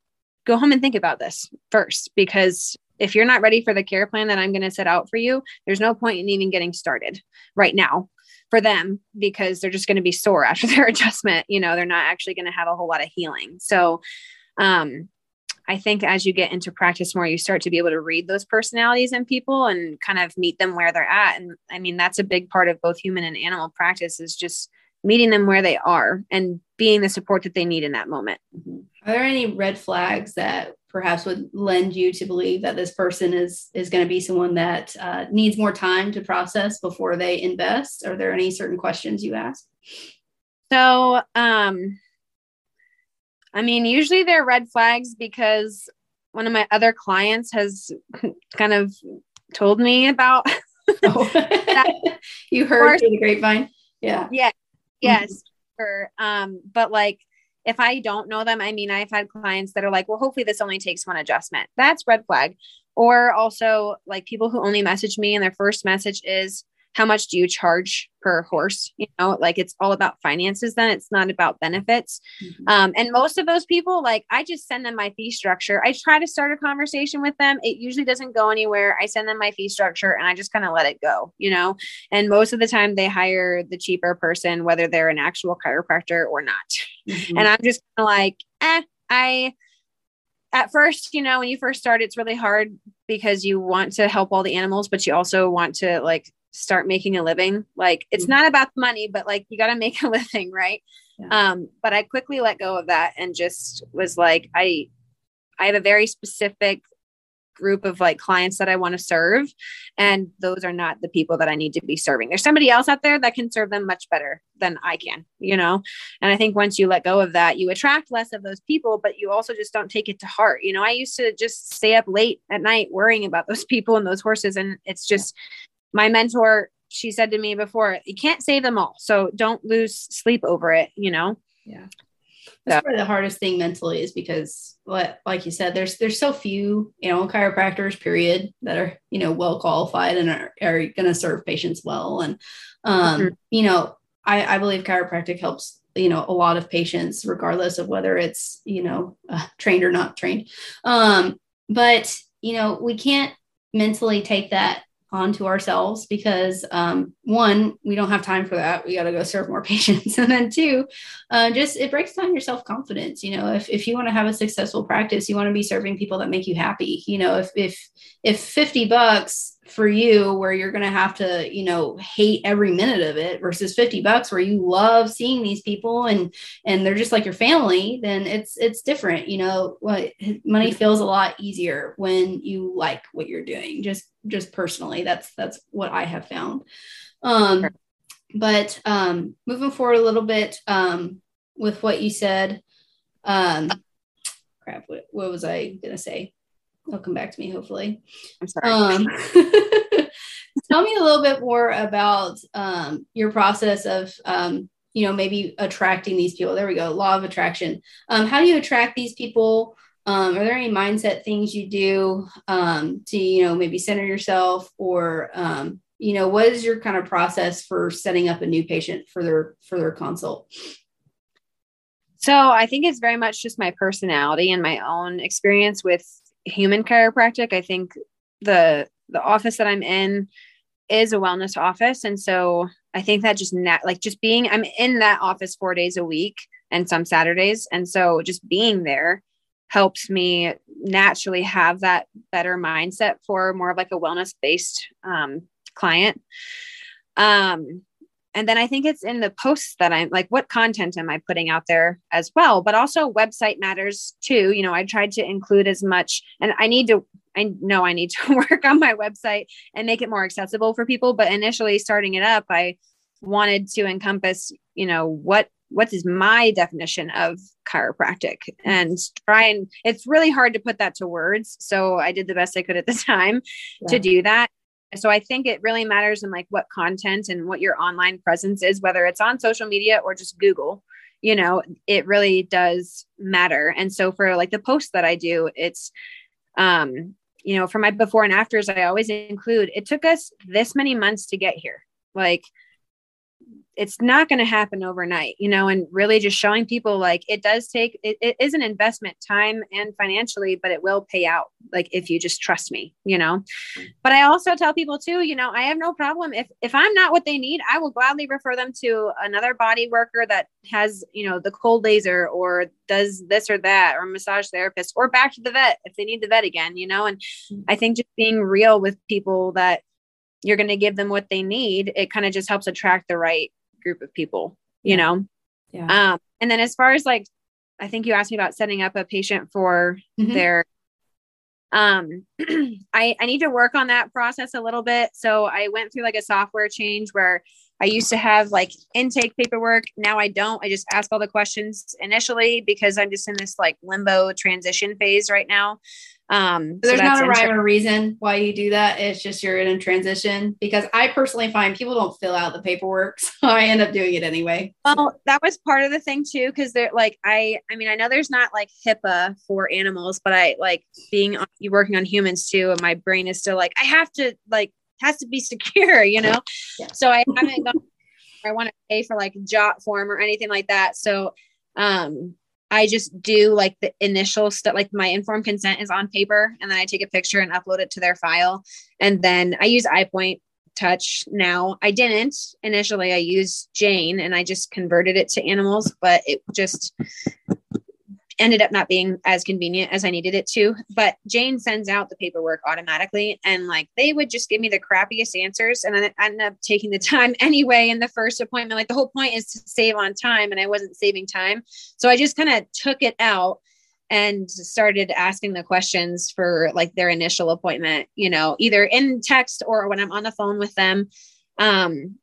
Speaker 2: go home and think about this first because if you're not ready for the care plan that I'm going to set out for you, there's no point in even getting started right now for them because they're just going to be sore *laughs* after their adjustment. You know, they're not actually going to have a whole lot of healing. So, um, I think as you get into practice more, you start to be able to read those personalities in people and kind of meet them where they're at. And I mean, that's a big part of both human and animal practice is just meeting them where they are and being the support that they need in that moment.
Speaker 1: Are there any red flags that perhaps would lend you to believe that this person is is going to be someone that uh, needs more time to process before they invest? Are there any certain questions you ask?
Speaker 2: So, um, I mean, usually they're red flags because one of my other clients has *laughs* kind of told me about. *laughs* *laughs*
Speaker 1: oh. you heard through the grapevine. Yeah.
Speaker 2: Yeah. Yes. Mm-hmm. For, um, but like if I don't know them, I mean, I've had clients that are like, well, hopefully this only takes one adjustment. That's red flag. Or also like people who only message me and their first message is, how much do you charge per horse? You know like it's all about finances then it's not about benefits. Mm-hmm. um, and most of those people like i just send them my fee structure. I try to start a conversation with them. It usually doesn't go anywhere. I send them my fee structure and i just kind of let it go you know? And most of the time they hire the cheaper person whether they're an actual chiropractor or not. Mm-hmm. and i'm just kind of like eh i at first, you know, when you first start, it's really hard because you want to help all the animals, but you also want to like start making a living. Like it's mm-hmm. not about the money, but like you got to make a *laughs* living, right? Yeah. Um, but I quickly let go of that and just was like, I, I have a very specific group of like clients that I want to serve. And those are not the people that I need to be serving. There's somebody else out there that can serve them much better than I can, you know? And I think once you let go of that, you attract less of those people, but you also just don't take it to heart. You know, I used to just stay up late at night worrying about those *laughs* people and those horses. And it's just, my mentor, she said to me before, you can't save them all. So don't lose sleep over it, you know?
Speaker 1: Yeah. That's so. probably the hardest thing mentally is because what like you said, there's there's so few you know, chiropractors, period, that are, you know, well qualified and are, are gonna serve patients well. And um, mm-hmm. you know, I, I believe chiropractic helps you know a lot of patients regardless of whether it's you know uh, trained or not trained um but you know we can't mentally take that onto ourselves because um, one we don't have time for that. We got to go serve more *laughs* patients. And then two uh, just it breaks down your self-confidence you know if, if you want to have a successful practice you want to be serving people that make you happy. You know if if if 50 bucks for you where you're going to have to you know hate every minute of it versus 50 bucks where you love seeing these people and and they're just like your family then it's it's different you know what money feels a lot easier when you like what you're doing just just personally. That's that's what i have found. Um but um moving forward a little bit um with what you said um crap what, what was i gonna say It'll come back to me hopefully.
Speaker 2: I'm sorry. Um, *laughs*
Speaker 1: tell me a little bit more about um, your process of, um, you know, maybe attracting these people. There we go. Law of attraction. Um, how do you attract these people? Um, are there any mindset things you do um, to, you know, maybe center yourself or, you know, what is your kind of process for setting up a new patient for their for their consult?
Speaker 2: So I think it's very much just my personality and my own experience with human chiropractic. I think the the office that I'm in, is a wellness office. And so I think that just net like just being I'm in that office four days a week and some Saturdays. And so just being there helps me naturally have that better mindset for more of like a wellness based um, client. Um, and then I think it's in the posts that I'm like, what content am I putting out there as well? But also, website matters too. You know, I tried to include as much, and I need to, I know I need to *laughs* work on my website and make it more accessible for people. But initially, starting it up, I wanted to encompass, you know, what what is my definition of chiropractic and try and it's really hard to put that to words so i did the best i could at the *laughs* time yeah. to do that so i think it really matters in like what content and what your online presence is whether it's on social media or just google you know it really does matter. And so for like the posts that i do it's um you know for my before and afters i always include it took us this many months to get here. Like it's not going to happen overnight you know and really just showing people like it does take it, it is an investment time and financially but it will pay out like if you just trust me you know? But i also tell people too you know i have no problem. If if i'm not what they need i will gladly refer them to another body worker that has you know the cold laser or does this or that or massage therapist or back to the vet if they need the vet again you know? And i think just being real with people that you're going to give them what they need it kind of just helps attract the right group of people, you yeah. know? Yeah. Um, and then as far as like, I think you asked me about setting up a patient for mm-hmm. their um *clears throat* I, I need to work on that process a little bit so i went through like a software change where i used to have like intake paperwork now i don't i just ask all the questions initially because i'm just in this like limbo transition phase right now
Speaker 1: um, so there's so not a rhyme or reason why you do that. It's just you're in a transition because I personally find people don't fill out the paperwork, *laughs* so I end up doing it anyway.
Speaker 2: Well, that was part of the thing too, because they're like I, I mean, I know there's not like HIPAA for animals, but I like being on, you working on humans too, and my brain is still like I have to like has to be *laughs* secure, you know. Yeah. So I haven't gone. I want to pay for like JotForm or anything like that. So um I just do like the initial stuff, like my informed consent is on paper, and then I take a picture and upload it to their file. And then I use iPoint Touch now. I didn't initially, I used Jane and I just converted it to animals, but it just ended up not being as convenient as I needed it to. But Jane sends out the paperwork automatically, and like they would just give me the crappiest answers, and I ended up taking the *laughs* time anyway in the first appointment. Like the whole point is to save on time, and I wasn't saving time, so I just kind of took it out and started asking the questions for like their initial appointment. You know, either in text or when I'm on the phone with them, um,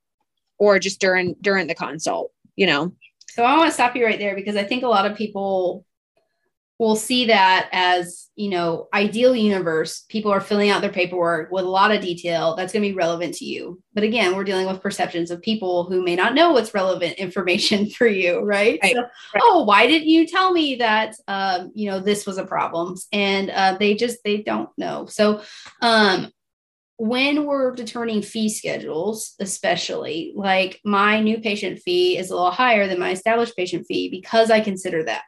Speaker 2: or just during during the consult. You know.
Speaker 1: So I want to stop you right there because I think a lot of people we'll see that as you know ideal universe. People are filling out their paperwork with a lot of detail that's going to be relevant to you. But again we're dealing with perceptions of people who may not know what's relevant *laughs* information for you right, right. So, right. oh why didn't you tell me that um, you know this was a problem? And uh, they just they don't know. So um, when we're determining fee schedules, especially like my new patient fee is a little higher than my established patient fee because I consider that.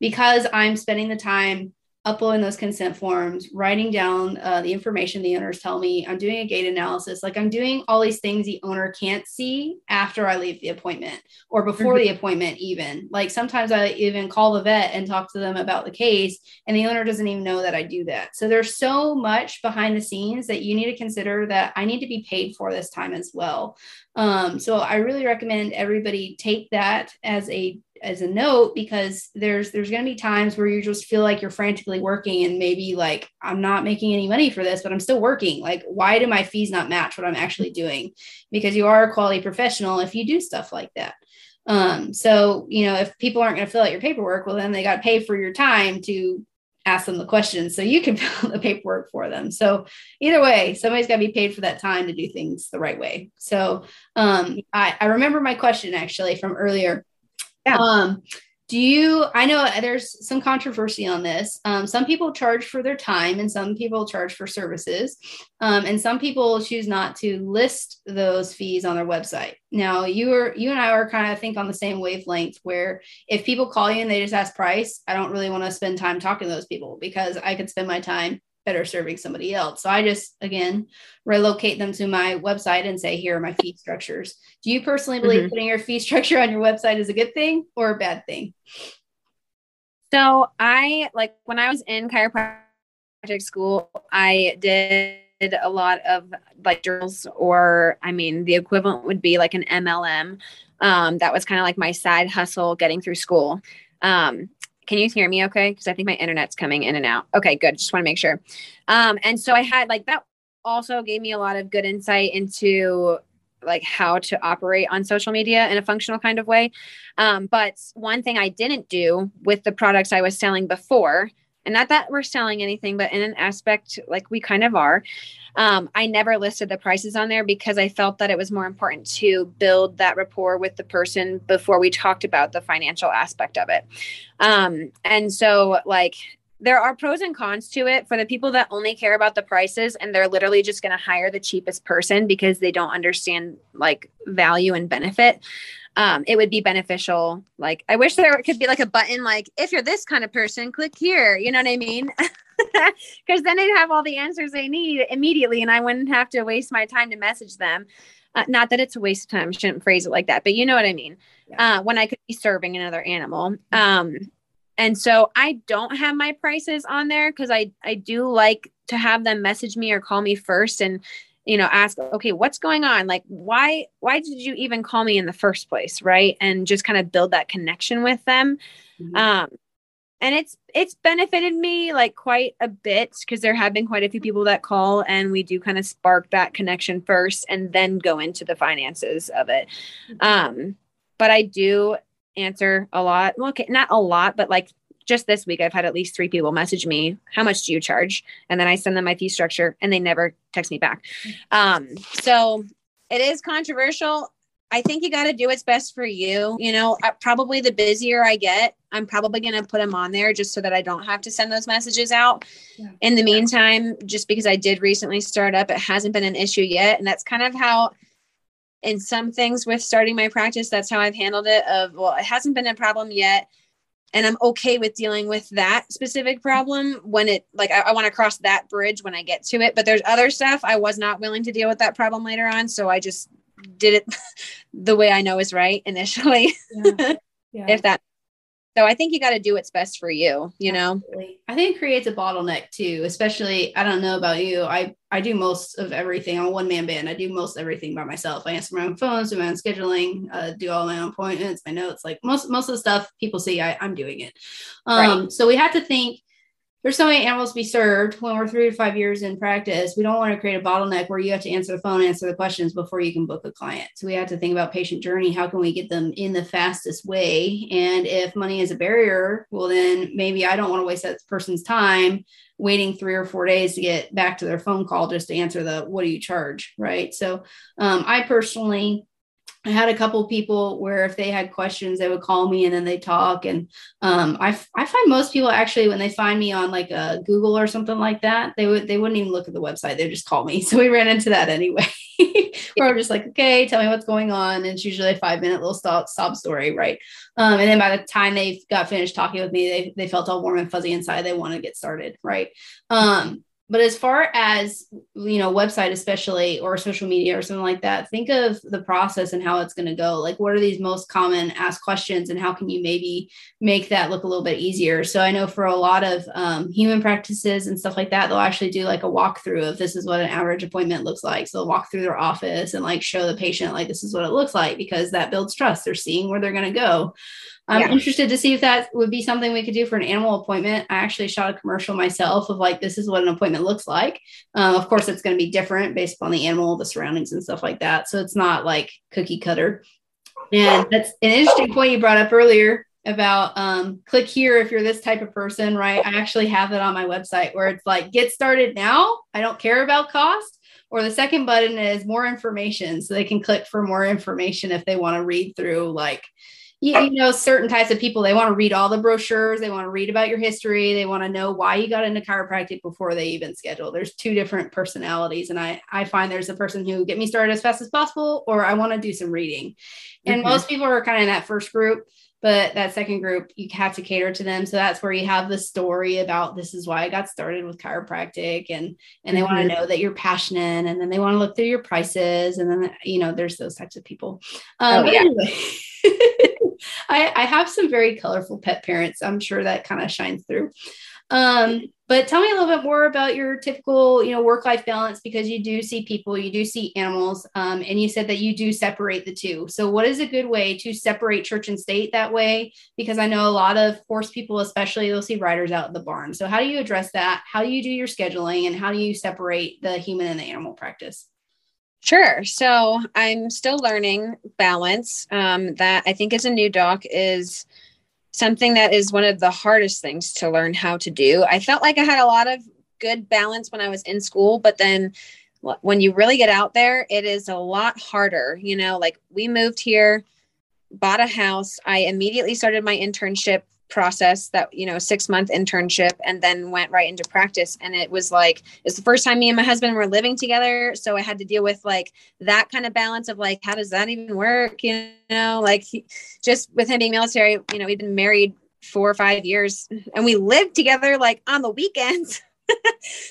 Speaker 1: Because I'm spending the time uploading those consent forms, writing down uh, the information the owners tell me. I'm doing a gait analysis. Like I'm doing all these things the owner can't see after I leave the appointment or before mm-hmm. the appointment, even. Like sometimes I even call the vet and talk to them about the case, and the owner doesn't even know that I do that. So there's so much behind the scenes that you need to consider that I need to be paid for this time as well. Um, so I really recommend everybody take that as a as a note because there's there's going to be times where you just feel like you're frantically working and maybe like I'm not making any money for this but I'm still working. Like why do my fees not match what I'm actually doing? Because you are a quality professional if you do stuff like that. Um so you know if people aren't going to fill out your paperwork well then they got to pay for your time to ask them the questions so you can *laughs* fill out the paperwork for them. So either way somebody's got to be paid for that time to do things the right way. So um I, I remember my question actually from earlier yeah. Um, do you i know there's some controversy on this. Um, some people charge for their time and some people charge for services. Um, and some people choose not to list those fees on their website. Now you are you and i are kind of think on the same wavelength where if people call you and they just ask price i don't really want to spend time talking to those people because i could spend my time better serving somebody else. So I just again relocate them to my website and say, here are my fee structures. Do you personally believe mm-hmm. putting your fee structure on your website is a good thing or a bad thing?
Speaker 2: So I like when I was in chiropractic school, I did a lot of like journals or I mean the equivalent would be like an MLM. Um, that was kind of like my side hustle getting through school. Um, can you hear me okay? Because I think my internet's coming in and out. Okay, good. Just want to make sure. Um, and so I had like that also gave me a lot of good insight into like how to operate on social media in a functional kind of way. Um, but one thing I didn't do with the products I was selling before and not that we're selling anything, but in an aspect like we kind of are. Um, I never listed the prices on there because I felt that it was more important to build that rapport with the person before we talked about the financial aspect of it. Um, and so, like, there are pros and cons to it for the people that only care about the prices and they're literally just going to hire the cheapest person because they don't understand like value and benefit um, it would be beneficial. Like, I wish there could be like a button, like, if you're this kind of person, click here. You know what I mean? *laughs* Because then they'd have all the answers they need immediately, and I wouldn't have to waste my time to message them. Uh, not that it's a waste of time, I shouldn't phrase it like that, but you know what I mean. Yeah. Uh, when I could be serving another animal. Um, and so I don't have my prices on there because I I do like to have them message me or call me first and you know ask okay what's going on? Like why why did you even call me in the first place? Right? And just kind of build that connection with them. Mm-hmm. um and it's it's benefited me like quite a bit because there have been quite a few people that call and we do kind of spark that connection first and then go into the finances of it. Mm-hmm. um but i do answer a lot well okay not a lot but like just this week I've had at least three people message me, how much do you charge? And then I send them my fee structure and they never text me back. Um, so it is controversial. I think you got to do what's best for you. You know, probably the busier I get, I'm probably going to put them on there just so that I don't have to send those messages out. Yeah. In the meantime, just because I did recently start up, it hasn't been an issue yet. And that's kind of how, in some things with starting my practice, that's how I've handled it. Of, well, it hasn't been a problem yet and i'm okay with dealing with that specific problem when it like i, I want to cross that bridge when i get to it but there's other stuff i was not willing to deal with that problem later on so i just did it *laughs* the way i know is right initially yeah. *laughs* Yeah. if that so I think you got to do what's best for you, you know. Absolutely.
Speaker 1: I think it creates a bottleneck too, especially I don't know about you. I I do most of everything. I'm a one man band. I do most everything by myself. I answer my own phones, do my own scheduling, uh, do all my own appointments, my notes. Like most most of the stuff people see, I, I'm doing it. Um, right. So we have to think there's so many animals to be served when we're three to five years in practice. We don't want to create a bottleneck where you have to answer the phone, answer the questions before you can book a client. So we have to think about patient journey. How can we get them in the fastest way? And if money is a barrier, well, then maybe I don't want to waste that person's time waiting three or four days to get back to their phone call just to answer the what do you charge? Right. So um, I personally I had a couple people where if they had questions, they would call me and then they talk. And um, I, I find most people actually when they find me on like a Google or something like that, they would they wouldn't even look at the website. They just call me. *laughs* So we ran into that anyway. *laughs* where I'm just like, okay, tell me what's going on. And it's usually a five minute little stop, sob story, right? Um, and then by the time they got finished talking with me, they they felt all warm and fuzzy inside. They want to get started, right? Um, but as far as you know website especially or social media or something like that think of the process and how it's going to go. Like what are these most common asked questions and how can you maybe make that look a little bit easier? So i know for a lot of um, human practices and stuff like that they'll actually do like a walkthrough of this is what an average appointment looks like. So they'll walk through their office and like show the patient like this is what it looks like because that builds trust. They're seeing where they're going to go I'm yeah. interested to see if that would be something we could do for an animal appointment. I actually shot a commercial myself of like, this is what an appointment looks like. Um, of course, it's going to be different based on the animal, the surroundings, and stuff like that. So it's not like cookie cutter. And that's an interesting point you brought up earlier about um, click here if you're this type of person, right? I actually have it on my website where it's like, get started now. I don't care about cost. Or the second button is more information. So they can click for more information if they want to read through like, you, you know certain types of people they want to read all the brochures they want to read about your history they want to know why you got into chiropractic before they even schedule there's two different personalities and i i find there's a person who get me started as fast as possible or i want to do some reading and mm-hmm. most people are kind of in that first group but that second group you have to cater to them so that's where you have the story about this is why i got started with chiropractic and and they mm-hmm. want to know that you're passionate and then they want to look through your prices and then you know there's those types of people um, oh, yeah. anyway *laughs* I, I have some very colorful pet parents i'm sure that kind of shines through um, but tell me a little bit more about your typical, you know, work-life balance because you do see people, you do see animals, um, and you said that you do separate the two. So, what is a good way to separate church and state that way? Because I know a lot of horse people, especially, they'll see riders out in the barn. So, how do you address that? How do you do your scheduling, and how do you separate the human and the animal practice?
Speaker 2: Sure. So I'm still learning balance. Um, that I think as a new doc is something that is one of the hardest things to learn how to do. I felt like I had a lot of good balance when I was in school, but then when you really get out there, it is a lot harder. You know, like we moved here, bought a house. I immediately started my internship process that you know six month internship and then went right into practice. And it was like it's the first time me and my husband were living together. So i had to deal with like that kind of balance of like how does that even work? You know like he, just with him being military you know we've been married four or five years and we lived together like on the weekends. *laughs*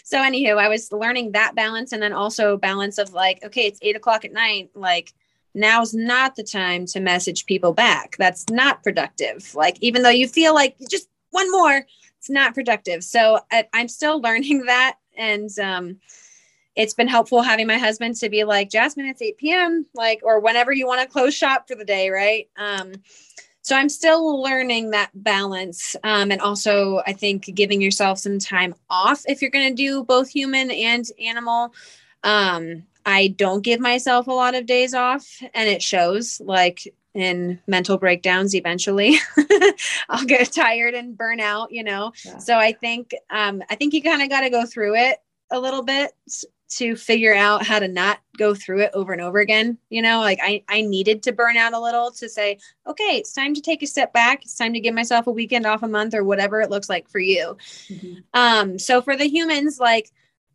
Speaker 2: So anywho i was learning that balance and then also balance of like okay it's eight o'clock at night. Like now's not the time to message people back. That's not productive. Like, even though you feel like just one more, it's not productive. So I, am still *laughs* learning that. And um, it's been helpful having my husband to be like, Jasmine, it's 8 p.m., like, or whenever you want to close shop for the day, right? Um, so I'm still learning that balance. Um, and also, I think giving yourself some time off if you're going to do both human and animal. Um, I don't give myself a lot of days off and it shows like in mental breakdowns eventually *laughs* I'll get tired and burn out, you know. Yeah. So I think um I think you kind of got to go through it a little bit to figure out how to not go through it over and over again you know like i i needed to burn out a little to say okay it's time to take a step back it's time to give myself a weekend off a month or whatever it looks like for you mm-hmm. um so for the humans like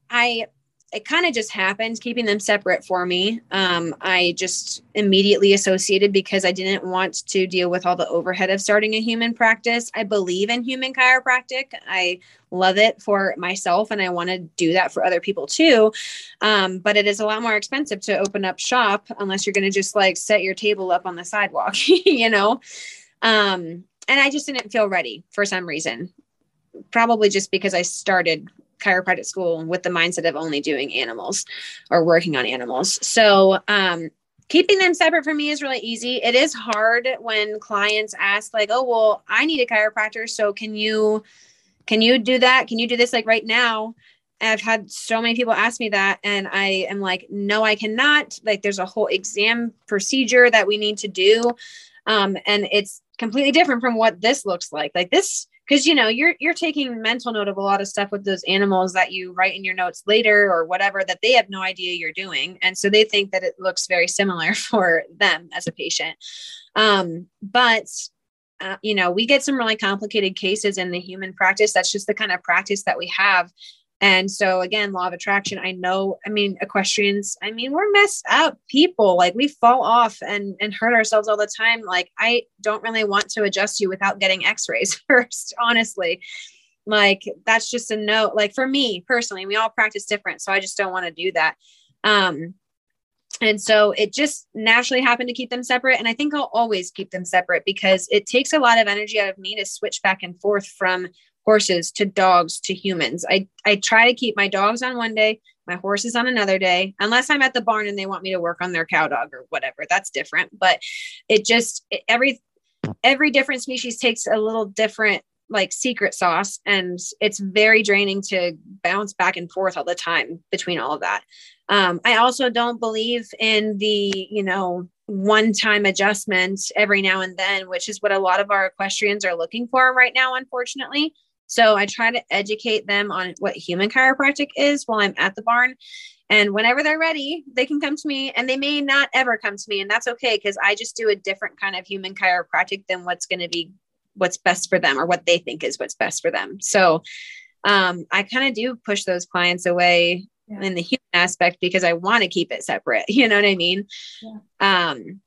Speaker 2: i it kind of just happened keeping them separate for me. Um, i just immediately associated because i didn't want to deal with all the overhead of starting a human practice. I believe in human chiropractic. I love it for myself and i want to do that for other people too. Um, but it is a lot more expensive to open up shop unless you're going to just like set your table up on the sidewalk *laughs* you know? Um, and i just didn't feel ready for some reason. Probably just because i started chiropractic school with the mindset of only doing animals or working on animals. So, um, keeping them separate for me is really easy. It is hard when clients ask like, "Oh, well, I need a chiropractor, so can you can you do that? Can you do this like right now?" And I've had so many people ask me that and I am like, "No, I cannot." Like there's a whole exam procedure that we need to do. Um, and it's completely different from what this looks like. Like this because you know you're you're taking mental note of a lot of stuff with those animals that you write in your notes later or whatever that they have no idea you're doing and so they think that it looks very similar *laughs* for them as a patient. Um, but uh, you know we get some really complicated cases in the human practice. That's just the kind of practice that we have and so again, law of attraction, I know, I mean, equestrians, I mean, we're messed up people. Like we fall off and and hurt ourselves all the time. Like I don't really want to adjust you without getting x-rays *laughs* first, honestly. Like that's just a note. Like for me personally, we all practice different. So I just don't want to do that. Um, and so it just naturally happened to keep them separate. And I think I'll always keep them separate because it takes a lot of energy out of me to switch back and forth from horses to dogs to humans. I, I try to keep my dogs on one day, my horses on another day, unless I'm at the barn and they want me to work on their cow dog or whatever. That's different. But it just it, every every different species takes a little different like secret sauce and it's very draining to bounce back and forth all the time between all of that um, i also don't believe in the you know one time adjustment every now and then which is what a lot of our equestrians are looking for right now unfortunately so I try to educate them on what human chiropractic is while I'm at the barn. And whenever they're ready, they can come to me and they may not ever come to me. And that's okay because I just do a different kind of human chiropractic than what's going to be what's best for them or what they think is what's best for them. So um, I kind of do push those clients away yeah. in the human aspect because I want to keep it separate. *laughs* You know what I mean? Yeah. Um,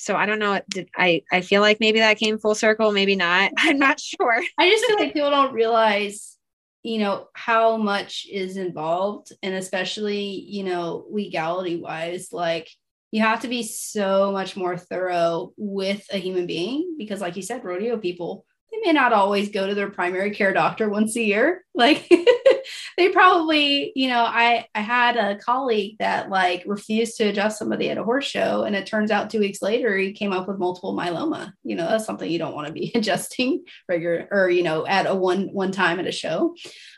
Speaker 2: so I don't know. Did I? I feel like maybe that came full circle. Maybe not. *laughs* I'm not sure.
Speaker 1: I just feel like people don't realize, you know, how much is involved, and especially, you know, legality wise, like you have to be so much more thorough with a human being because, like you said, rodeo people they may not always go to their primary care doctor once a year. *laughs* Like *laughs* they probably you know i i had a colleague that like refused to adjust somebody at a horse show and it turns out two weeks later he came up with multiple myeloma. You know that's something you don't want to be *laughs* adjusting regular or you know at a one one time at a show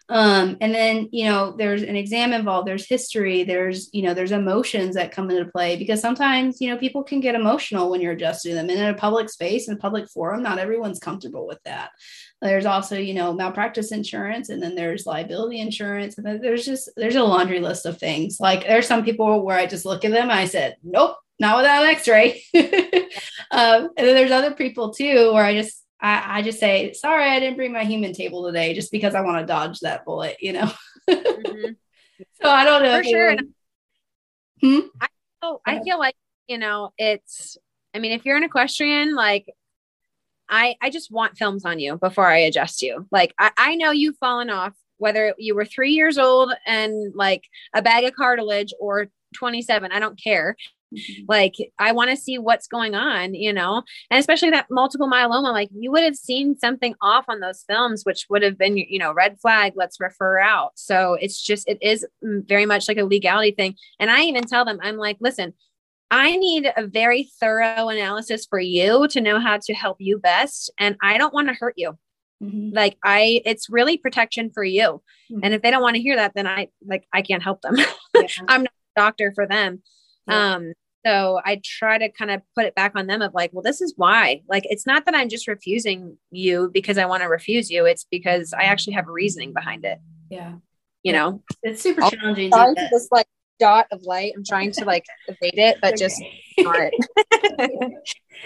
Speaker 1: um, and then you know there's an exam involved there's history there's you know there's emotions that come into play because sometimes you know people can get emotional when you're adjusting them and in a public space in a public forum. Not everyone's comfortable with that. There's also you know malpractice insurance and then there's liability insurance. And then there's just there's a laundry list of things. Like there's some people where i just look at them and i said nope not without an x-ray. *laughs* Um, and then there's other people too where i just I, I just say, sorry, I didn't bring my human table today just because I want to dodge that bullet, you know? mm-hmm. *laughs* So I don't know.
Speaker 2: For sure. Hmm? I, feel, I feel like, you know, it's, I mean, if you're an equestrian, like I, I just want films on you before I adjust you. Like I, I know you've fallen off, whether you were three years old and like a bag of cartilage or 27, I don't care. Mm-hmm. Like, I want to see what's going on, you know, and especially that multiple myeloma. Like, you would have seen something off on those films, which would have been, you know, red flag, let's refer out. So it's just, it is very much like a legality thing. And I even tell them, I'm like, listen, I need a very thorough analysis for you to know how to help you best. And I don't want to hurt you. Mm-hmm. Like I, it's really protection for you. Mm-hmm. And if they don't want to hear that, then I like I can't help them. *laughs* Yeah. I'm not a doctor for them. Yeah. Um, so I try to kind of put it back on them of like, well, this is why. Like, it's not that I'm just refusing you because I want to refuse you. It's because I actually have a reasoning behind it.
Speaker 1: Yeah.
Speaker 2: You know,
Speaker 1: it's super challenging.
Speaker 2: To this like dot of light. I'm trying to like evade it, but okay. just *laughs*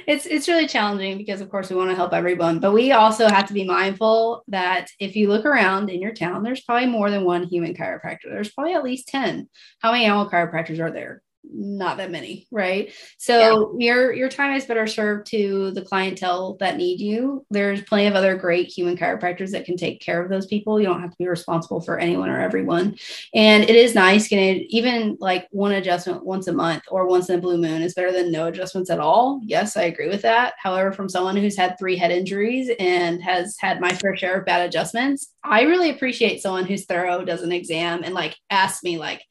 Speaker 1: it's it's really challenging because of course we want to help everyone, but we also have to be mindful that if you look around in your town, there's probably more than one human chiropractor. There's probably at least 10. How many animal chiropractors are there? Not that many right? So yeah. your your time is better served to the clientele that need you. There's plenty of other great human chiropractors that can take care of those people. You don't have to be responsible for anyone or everyone. And it is nice getting even like one adjustment once a month or once in a blue moon is better than no adjustments at all. Yes i agree with that. However from someone who's had three head injuries and has had my fair share of bad adjustments i really appreciate someone who's thorough does an exam and like asks me like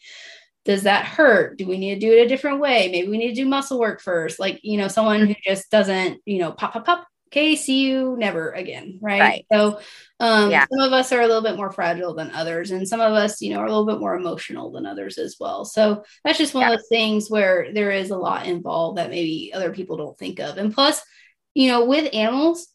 Speaker 1: does that hurt? Do we need to do it a different way? Maybe we need to do muscle work first. Like, you know, someone who just doesn't, you know, pop, pop, pop. Okay, see you never again. Right. right. So um, yeah. some of us are a little bit more fragile than others, and some of us, you know, are a little bit more emotional than others as well. So that's just one yeah. of those things where there is a lot involved that maybe other people don't think of. And plus, you know, with animals,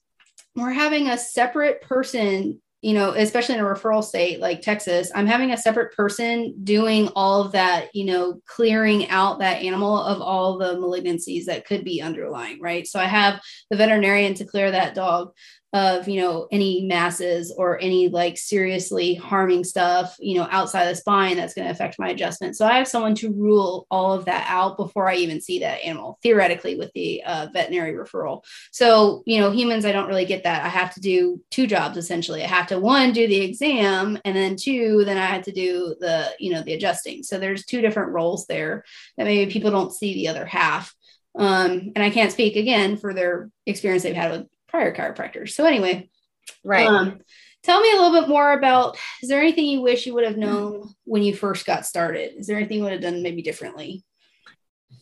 Speaker 1: we're having a separate person you know, especially in a referral state like Texas, I'm having a separate person doing all of that, you know, clearing out that animal of all the malignancies that could be underlying, right? So I have the veterinarian to clear that dog of you know any masses or any like seriously harming stuff you know outside the spine that's going to affect my adjustment. So i have someone to rule all of that out before i even see that animal theoretically with the uh, veterinary referral. So you know humans i don't really get that. I have to do two jobs essentially. I have to one do the exam and then two then i have to do the you know the adjusting. So there's two different roles there that maybe people don't see the other half. Um, and I can't speak again for their experience they've had with prior chiropractors. So anyway,
Speaker 2: right. Um,
Speaker 1: tell me a little bit more about is there anything you wish you would have known when you first got started? Is there anything you would have done maybe differently?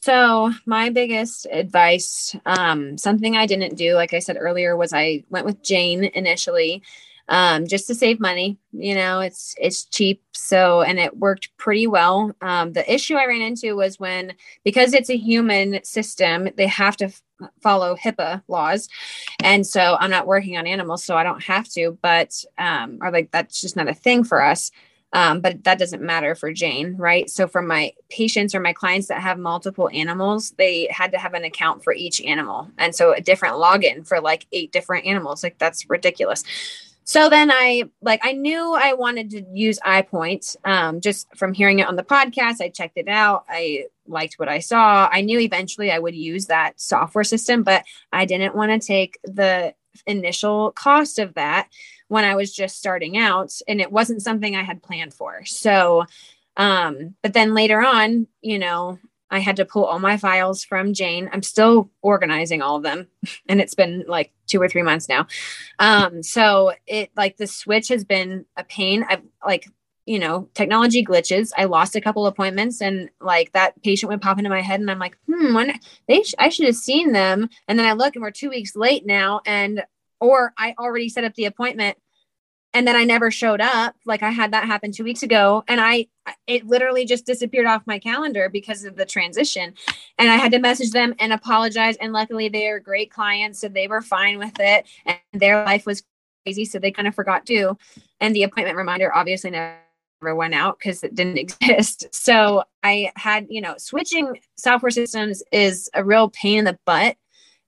Speaker 2: So my biggest advice, um, something I didn't do, like I said earlier, was I went with Jane initially um, just to save money. You know, it's it's cheap, so and it worked pretty well. Um, the issue I ran into was when because it's a human system, they have to follow HIPAA laws, and so I'm not working on animals, so I don't have to. But um, or like that's just not a thing for us. Um, but that doesn't matter for Jane, right? So for my patients or my clients that have multiple animals, they had to have an account for each animal, and so a different login for like eight different animals. Like that's ridiculous. So then I like I knew I wanted to use iPoint um, just from hearing it on the podcast. I checked it out. I liked what I saw. I knew eventually I would use that software system, but I didn't want to take the initial cost of that when I was just starting out and it wasn't something I had planned for. So um but then later on, you know, I had to pull all my files from Jane. I'm still organizing all of them *laughs* and it's been like 2 or 3 months now. Um so it like the switch has been a pain. I've like you know, technology glitches. I lost a couple appointments and like that patient would pop into my head and I'm like, hmm, when they, sh- I should have seen them. And then I look and we're two weeks late now. And, or I already set up the appointment and then I never showed up. Like I had that happen two weeks ago and I, it literally just disappeared off my calendar because of the transition. And I had to message them and apologize. And luckily they are great clients. So they were fine with it and their life was crazy. So they kind of forgot too. And the appointment reminder obviously never went out because it didn't *laughs* exist. So I had, you know, switching software systems is a real pain in the butt.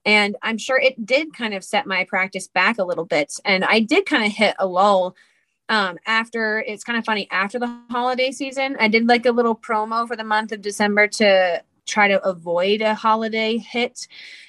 Speaker 2: And I'm sure it did kind of set my practice back a little bit. And I did kind of hit a lull um, after it's kind of funny after the holiday season. I did like a little promo for the month of December to try to avoid a holiday hit.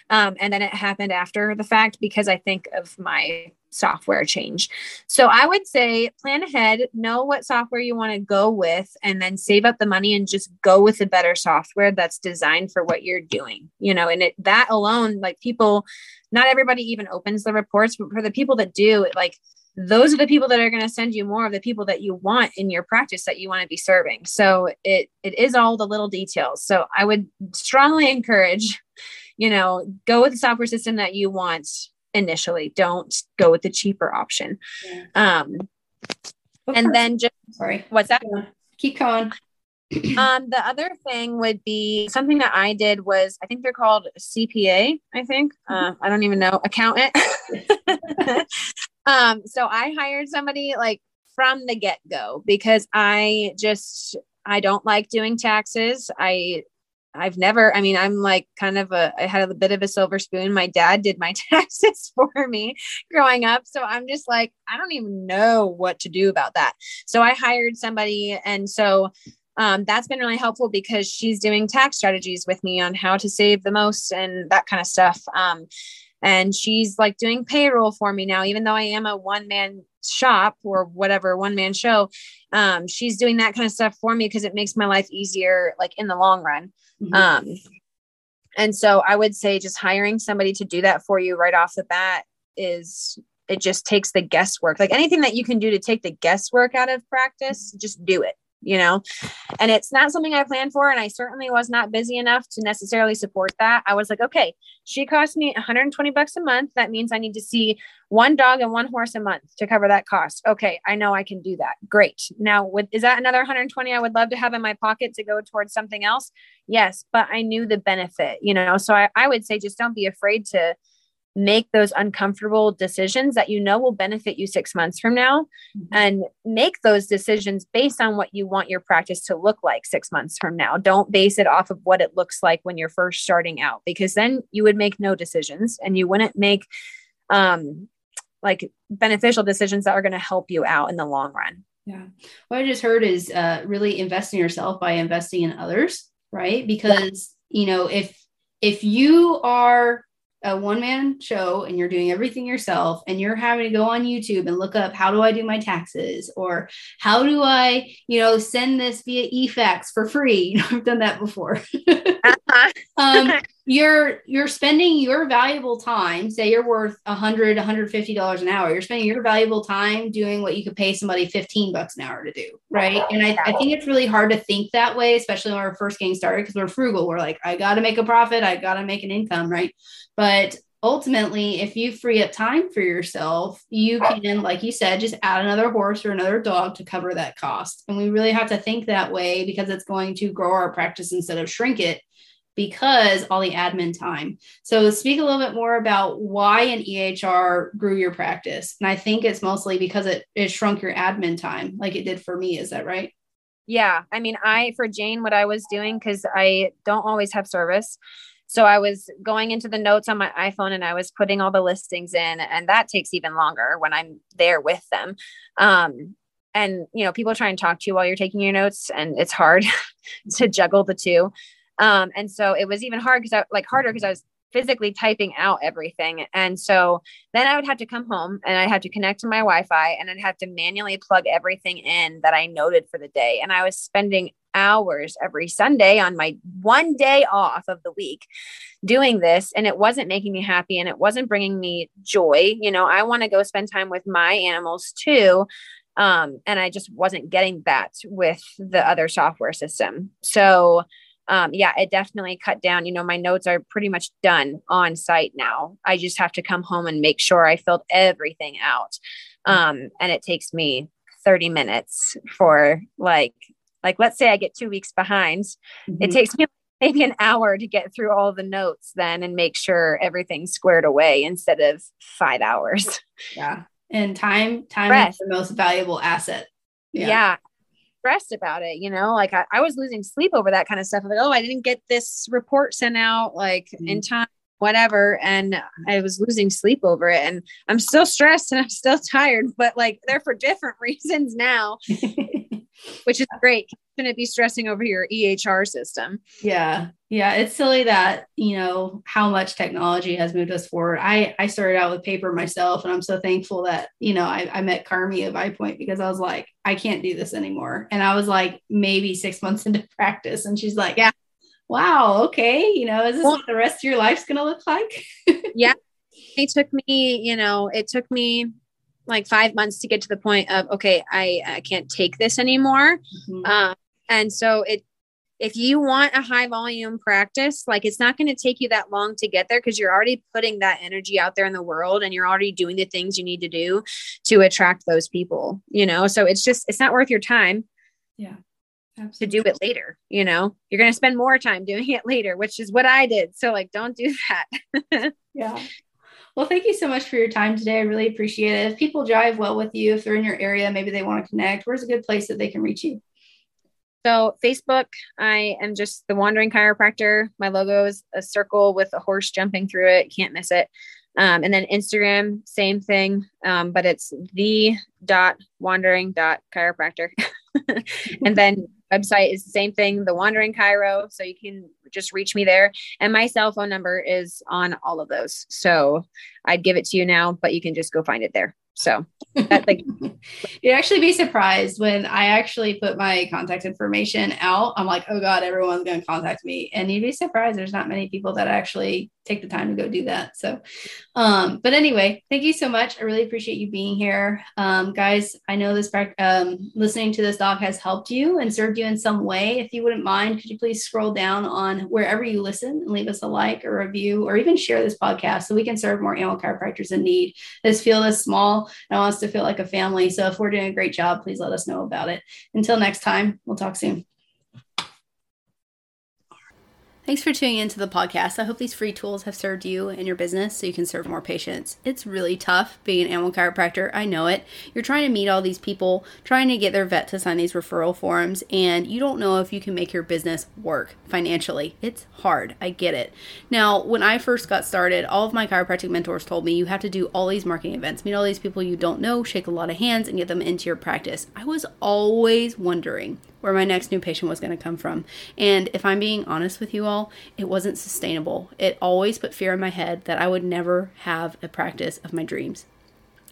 Speaker 2: Um, and then it happened after the fact because I think of my software change. So I would say plan ahead, know what software you want to go with, and then save up the money and just go with the better software that's designed for what you're doing. You know, and it that alone, like people, not everybody even opens the reports, but for the people that do, like those are the people that are going to send you more of the people that you want in your practice that you want to be serving. So it it is all the little details. So I would strongly encourage you know, go with the software system that you want initially. Don't go with the cheaper option. Yeah. Um, and then just
Speaker 1: sorry,
Speaker 2: what's that?
Speaker 1: Keep going. *clears throat* *clears throat*
Speaker 2: um, the other thing would be something that I did was I think they're called CPA. I think uh, I don't even know accountant. *laughs* um, so I hired somebody like from the get go because I just I don't like doing taxes. I I've never, I mean, I'm like kind of a, I had a bit of a silver spoon. My dad did my *laughs* taxes for me growing up. So I'm just like, I don't even know what to do about that. So I hired somebody. And so um, that's been really helpful because she's doing tax strategies with me on how to save the most and that kind of stuff. Um, and she's like doing payroll for me now, even though I am a one man shop or whatever one man show. Um, she's doing that kind of stuff for me because it makes my life easier, like in the long run. Mm-hmm. Um, and so I would say just hiring somebody to do that for you right off the bat is it just takes the guesswork. Like anything that you can do to take the guesswork out of practice, just do it you know? And it's not something i planned for and i certainly was not busy enough to necessarily support that. I was like okay she cost me 120 bucks a month. That means i need to see one dog and one horse a month to cover that cost. Okay i know i can do that. Great. Now with is that another 120 i would love to have in my pocket to go towards something else? Yes but i knew the benefit you know? So i, I would say just don't be afraid to make those uncomfortable decisions that you know will benefit you six months from now mm-hmm. and make those decisions based on what you want your practice to look like six months from now. Don't base it off of what it looks like when you're first starting out, because then you would make no decisions and you wouldn't make um, like beneficial decisions that are going to help you out in the long run.
Speaker 1: Yeah. What I just heard is uh, really invest in yourself by investing in others, right? Because, yeah. you know, if, if you are a one man show and you're doing everything yourself and you're having to go on YouTube and look up how do I do my taxes or how do I, you know, send this via eFax for free. *laughs* You know, I've done that before. *laughs* uh-huh. um, you're you're spending your valuable time, say you're worth a hundred, $150 an hour. You're spending your valuable time doing what you could pay somebody 15 bucks an hour to do. Right. And I, I think it's really hard to think that way, especially when we're first getting started because we're frugal. We're like, I gotta make a profit, I gotta make an income, right? But ultimately, if you free up time for yourself, you can, like you said, just add another horse or another dog to cover that cost. And we really have to think that way because it's going to grow our practice instead of shrink it because all the admin time. So, speak a little bit more about why an EHR grew your practice. And I think it's mostly because it, it shrunk your admin time, like it did for me. Is that right?
Speaker 2: Yeah. I mean, I, for Jane, what I was doing, because I don't always have service. So I was going into the notes on my iPhone and I was putting all the listings in, and that takes even longer when I'm there with them. Um, and you know, people try and talk to you while you're taking your notes, and it's hard *laughs* to juggle the two. Um, and so it was even hard because I like harder because I was physically typing out everything. And so then I would have to come home and I had to connect to my Wi Fi and I'd have to manually plug everything in that I noted for the day. And I was spending hours every Sunday on my one day off of the week doing this. And it wasn't making me happy and it wasn't bringing me joy. You know, I want to go spend time with my animals too. Um, and I just wasn't getting that with the other software system. So, um, yeah, it definitely cut down. You know, my notes are pretty much done on site now. I just have to come home and make sure I filled everything out. Um, and it takes me 30 minutes for like, like, let's say I get two weeks behind. Mm-hmm. It takes me *laughs* maybe an hour to get through all the notes then and make sure everything's squared away instead of five hours.
Speaker 1: Yeah. And time, time is the most valuable asset.
Speaker 2: Yeah. yeah stressed about it, you know, like I, I was losing sleep over that kind of stuff. Like, oh, I didn't get this report sent out like mm-hmm. in time, whatever. And I was losing sleep over it. And I'm still stressed and I'm still *laughs* tired, but like they're for different *laughs* reasons now. *laughs* which is great. Shouldn't be stressing over your EHR system.
Speaker 1: Yeah. Yeah. It's silly that, you know, how much technology has moved us forward. I, I started out with paper myself and I'm so thankful that, you know, I, I met Carmi at ViPoint because I was like, I can't do this anymore. And I was like, maybe six *laughs* months into practice. And she's like, yeah, wow, okay. You know, is this well, what the rest of your life's going to look like? *laughs*
Speaker 2: yeah. It took me, you know, it took me like five months to get to the point of okay i, I can't take this anymore mm-hmm. uh, and so it if you want a high volume practice like it's not going to take you that long to get there because you're already putting that energy out there in the world and you're already doing the things you need to do to attract those people you know so it's just it's not worth your time
Speaker 1: yeah
Speaker 2: Absolutely. to do it later you know you're going to spend more time doing it later which is what i did so like don't do
Speaker 1: that *laughs* yeah well, thank you so much for your time today. I really appreciate it. If people drive well with you, if they're in your area, maybe they want to connect, where's a good place that they can reach you?
Speaker 2: So, Facebook, I am just the wandering chiropractor. My logo is a circle with a horse jumping through it. Can't miss it. Um, and then Instagram, same thing, um, but it's the dot wandering dot chiropractor. *laughs* and then website is the same thing, the wandering chiro. So you can just reach me there. And my cell phone number is on all of those. So I'd give it to you now, but you can just go find it there. So like *laughs*
Speaker 1: you'd actually be surprised when I actually put my contact information out. I'm like, oh God, everyone's gonna contact me. And you'd be surprised there's not many people that actually take the time to go do that. So um, but anyway, thank you so much. I really appreciate you being here. Um, guys, I know this um, listening to this doc has helped you and served you in some way. If you wouldn't mind, could you please scroll down on wherever you listen and leave us a like or review or even share this podcast so we can serve more animal chiropractors in need. This field is small and I want us to feel like a family. So if we're doing a great job, please let us know about it. Until next time, we'll talk soon. Thanks for tuning into the podcast. I hope these free tools have served you and your business so you can serve more patients. It's really tough being an animal chiropractor. I know it. You're trying to meet all these people, trying to get their vet to sign these referral forms, and you don't know if you can make your business work financially. It's hard. I get it. Now, when I first got started, all of my chiropractic mentors told me you have to do all these marketing events, meet all these people you don't know, shake a lot of hands, and get them into your practice. I was always wondering where my next new patient was going to come from. And if I'm being honest with you all, it wasn't sustainable. It always put fear in my head that I would never have a practice of my dreams.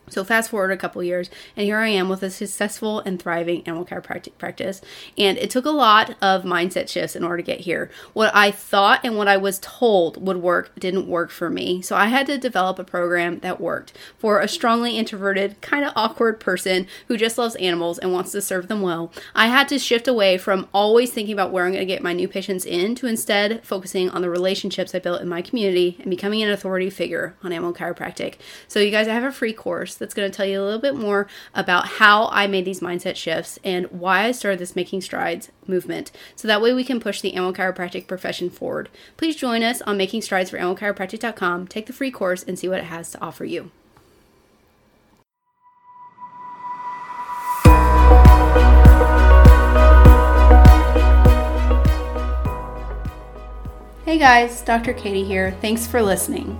Speaker 1: So fast forward a couple years, and here I am with a successful and thriving animal care practice. And it took a lot of mindset shifts in order to get here. What I thought and what I was told would work didn't work for me. So I had to develop a program that worked for a strongly introverted, kind of awkward person who just loves animals and wants to serve them well. I had to shift away from always thinking about where I'm going to get my new patients in to instead focusing on the relationships I built in my community and becoming an authority figure on animal chiropractic. So you guys, I have a free course that's going to tell you a little bit more about how I made these mindset shifts and why I started this Making Strides movement. So that way we can push the animal chiropractic profession forward. Please join us on Making Strides for animalchiropractic.com, take the free course, and see what it has to offer you. Hey guys, Dr. Katie here. Thanks for listening.